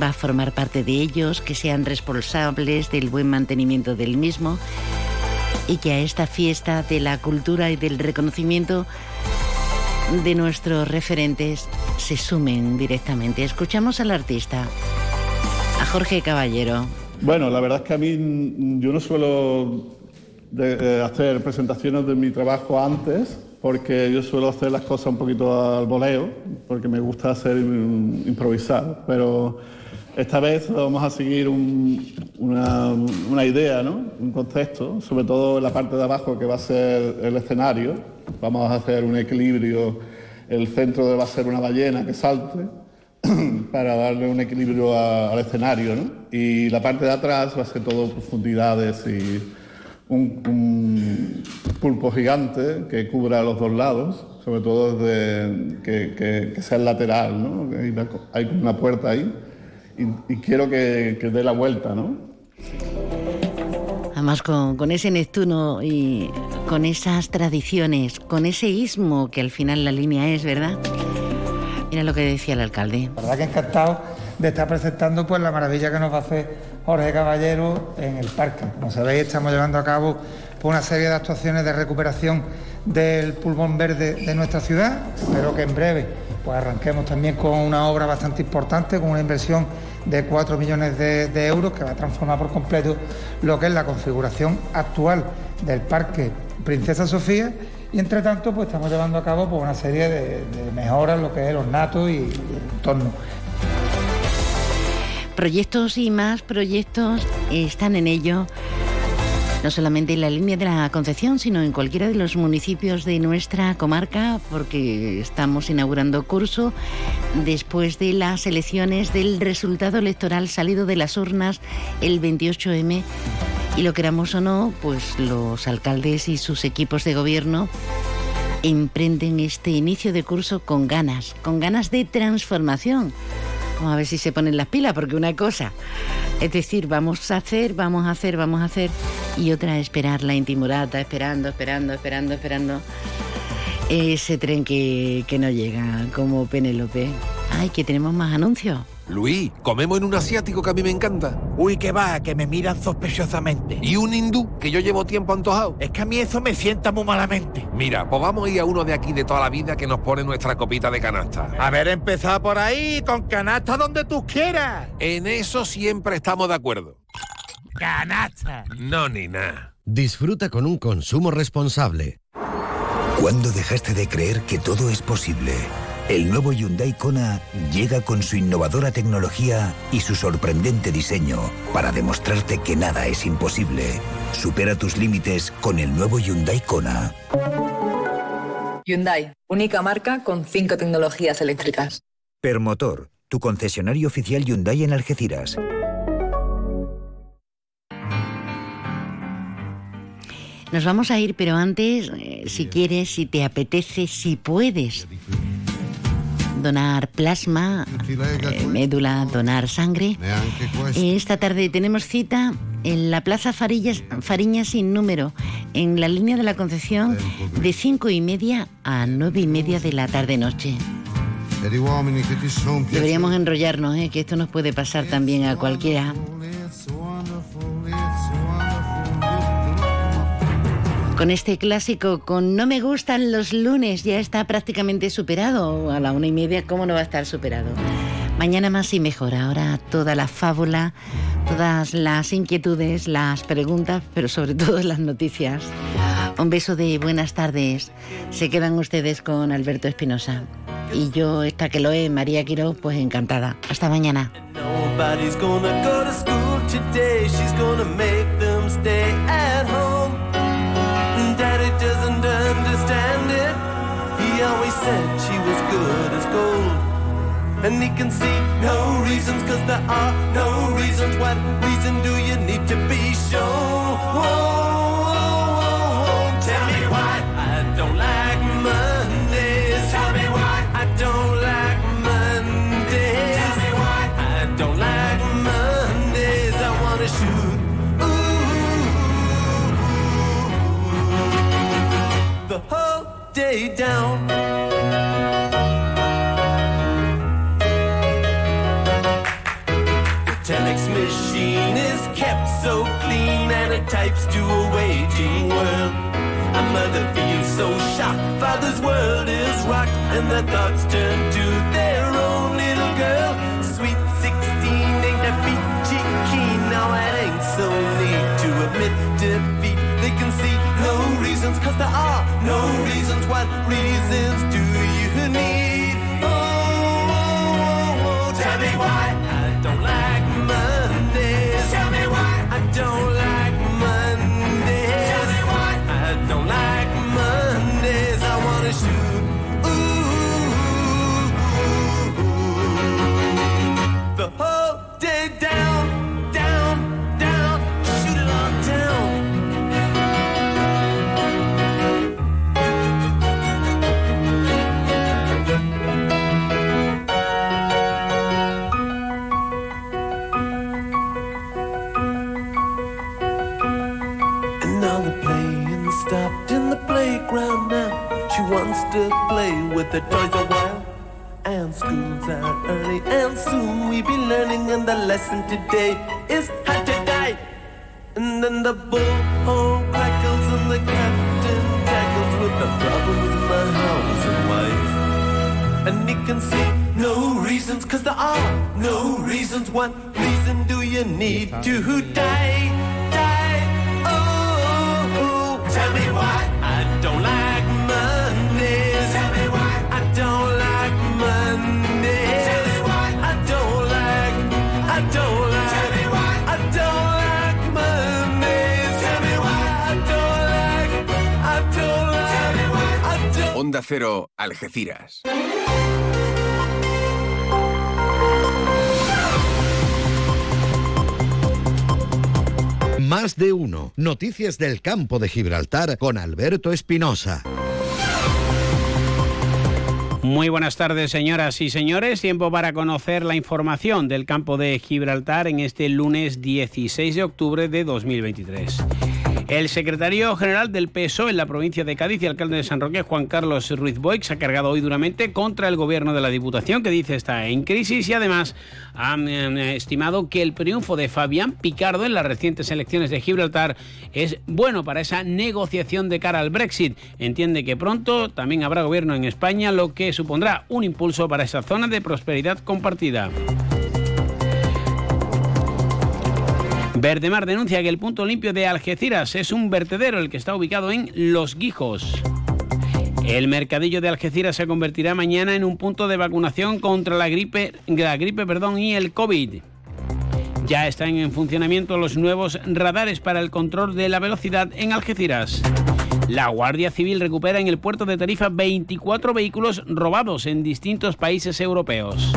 va a formar parte de ellos, que sean responsables del buen mantenimiento del mismo y que a esta fiesta de la cultura y del reconocimiento de nuestros referentes se sumen directamente. Escuchamos al artista, a Jorge Caballero. Bueno, la verdad es que a mí yo no suelo de, hacer presentaciones de mi trabajo antes, porque yo suelo hacer las cosas un poquito al voleo, porque me gusta hacer improvisar, pero esta vez vamos a seguir una, idea, ¿no? un concepto, sobre todo en la parte de abajo que va a ser el escenario. Vamos a hacer un equilibrio, el centro va a ser una ballena que salte para darle un equilibrio al escenario. ¿no? Y la parte de atrás va a ser todo profundidades y un, pulpo gigante que cubra los dos lados, sobre todo desde que, sea el lateral. ¿no? Hay una puerta ahí y, quiero que, dé la vuelta, ¿no? Además, con, ese Neptuno y con esas tradiciones, con ese ismo que al final la línea es, ¿verdad? Mira lo que decía el alcalde. La verdad que encantado de estar presentando pues la maravilla que nos va a hacer Jorge Caballero en el parque. Como sabéis, estamos llevando a cabo una serie de actuaciones de recuperación del pulmón verde de nuestra ciudad. Espero que en breve pues arranquemos también con una obra bastante importante, con una inversión de 4 millones de, euros que va a transformar por completo lo que es la configuración actual del Parque Princesa Sofía. Y entre tanto, pues estamos llevando a cabo pues, una serie de, mejoras, lo que es los natos y, y el entorno. Proyectos y más proyectos están en ello no solamente en la línea de la Concepción, sino en cualquiera de los municipios de nuestra comarca, porque estamos inaugurando curso después de las elecciones del resultado electoral salido de las urnas el 28M. Y lo queramos o no, pues los alcaldes y sus equipos de gobierno emprenden este inicio de curso con ganas, con ganas de transformación. Vamos a ver si se ponen las pilas, porque una cosa es decir, vamos a hacer, vamos a hacer, vamos a hacer, y otra esperar la intimurata, esperando, esperando, esperando, esperando. Ese tren que, que no llega, como Penélope. Ay, que tenemos más anuncios. Luis, comemos en un asiático que a mí me encanta. Uy, que va, que me miran sospechosamente. Y un hindú, que yo llevo tiempo antojado. Es que a mí eso me sienta muy malamente. Mira, pues vamos a ir a uno de aquí de toda la vida que nos pone nuestra copita de canasta. A ver, empezar por ahí, con canasta donde tú quieras. En eso siempre estamos de acuerdo. Canasta. No, ni nada. Disfruta con un consumo responsable. ¿Cuándo dejaste de creer que todo es posible? El nuevo Hyundai Kona llega con su innovadora tecnología y su sorprendente diseño para demostrarte que nada es imposible. Supera tus límites con el nuevo Hyundai Kona. Hyundai, única marca con cinco tecnologías eléctricas. Permotor, tu concesionario oficial Hyundai en Algeciras. Nos vamos a ir, pero antes, eh, si quieres, si te apetece, si puedes donar plasma, eh, médula, donar sangre. Esta tarde tenemos cita en la Plaza Farillas, sin número, en la línea de la Concepción, de cinco y media a nueve y media de la tarde-noche. Deberíamos enrollarnos, ¿eh? que esto nos puede pasar también a cualquiera. Con este clásico, con No me gustan los lunes, ya está prácticamente superado. A la una y media, ¿cómo no va a estar superado? Mañana más y mejor. Ahora toda la fábula, todas las inquietudes, las preguntas, pero sobre todo las noticias. Un beso de buenas tardes. Se quedan ustedes con Alberto Espinosa. Y yo, esta que lo es, María Quiro, pues encantada. Hasta mañana. Said she was good as gold. And he can see no reasons, cause there are no reasons. What reason do you need to be shown? Tell me why I don't like Mondays. Tell me why I don't like Mondays. Tell me why I don't like Mondays. I wanna shoot. Ooh. The whole day down. The telex machine is kept so clean and it types to a waging world. A mother feels so shocked, father's world is rocked, and their thoughts turn to their reasons, cause there are no reasons. What reasons do you need? Oh, oh, oh, oh. tell me why I don't like Mondays. Tell me why I don't with the toys a while. And school's out early, and soon we'll be learning. And the lesson today is how to die. And then the bullhorn crackles and the captain tackles with the problems in the house and wife. And he can see no reasons, cause there are no reasons. What reason do you need to die? Die. Onda Cero, Algeciras. Más de uno. Noticias del campo de Gibraltar con Alberto Espinosa. Muy buenas tardes, señoras y señores. Tiempo para conocer la información del campo de Gibraltar en este lunes 16 de octubre de 2023. El secretario general del PSOE en la provincia de Cádiz y alcalde de San Roque, Juan Carlos Ruiz Boix, ha cargado hoy duramente contra el gobierno de la Diputación, que dice está en crisis y además ha estimado que el triunfo de Fabián Picardo en las recientes elecciones de Gibraltar es bueno para esa negociación de cara al Brexit. Entiende que pronto también habrá gobierno en España, lo que supondrá un impulso para esa zona de prosperidad compartida. Verdemar denuncia que el punto limpio de Algeciras es un vertedero el que está ubicado en Los Guijos. El mercadillo de Algeciras se convertirá mañana en un punto de vacunación contra la gripe, la gripe perdón, y el COVID. Ya están en funcionamiento los nuevos radares para el control de la velocidad en Algeciras. La Guardia Civil recupera en el puerto de Tarifa 24 vehículos robados en distintos países europeos.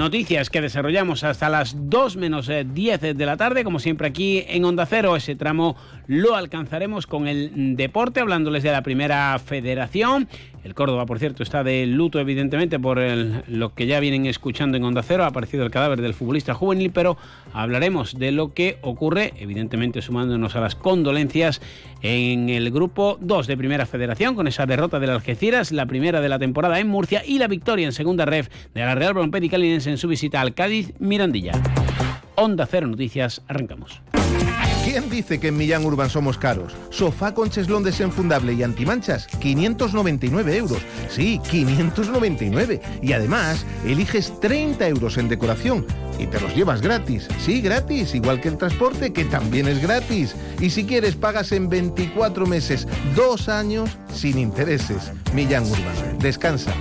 Noticias que desarrollamos hasta las 2 menos 10 de la tarde, como siempre aquí en Onda Cero. Ese tramo lo alcanzaremos con el deporte, hablándoles de la primera federación. El Córdoba, por cierto, está de luto, evidentemente, por lo que ya vienen escuchando en Onda Cero. Ha aparecido el cadáver del futbolista juvenil, pero hablaremos de lo que ocurre, evidentemente sumándonos a las condolencias en el grupo 2 de Primera Federación, con esa derrota del Algeciras, la primera de la temporada en Murcia y la victoria en segunda ref de la Real Brompedi Calinense en su visita al Cádiz Mirandilla. Onda Cero Noticias, arrancamos. ¿Quién dice que en Millán Urban somos caros? Sofá con cheslón desenfundable y antimanchas, 599 euros. Sí, 599. Y además, eliges 30 euros en decoración y te los llevas gratis. Sí, gratis, igual que el transporte, que también es gratis. Y si quieres, pagas en 24 meses, dos años sin intereses. Millán Urban. Descansa.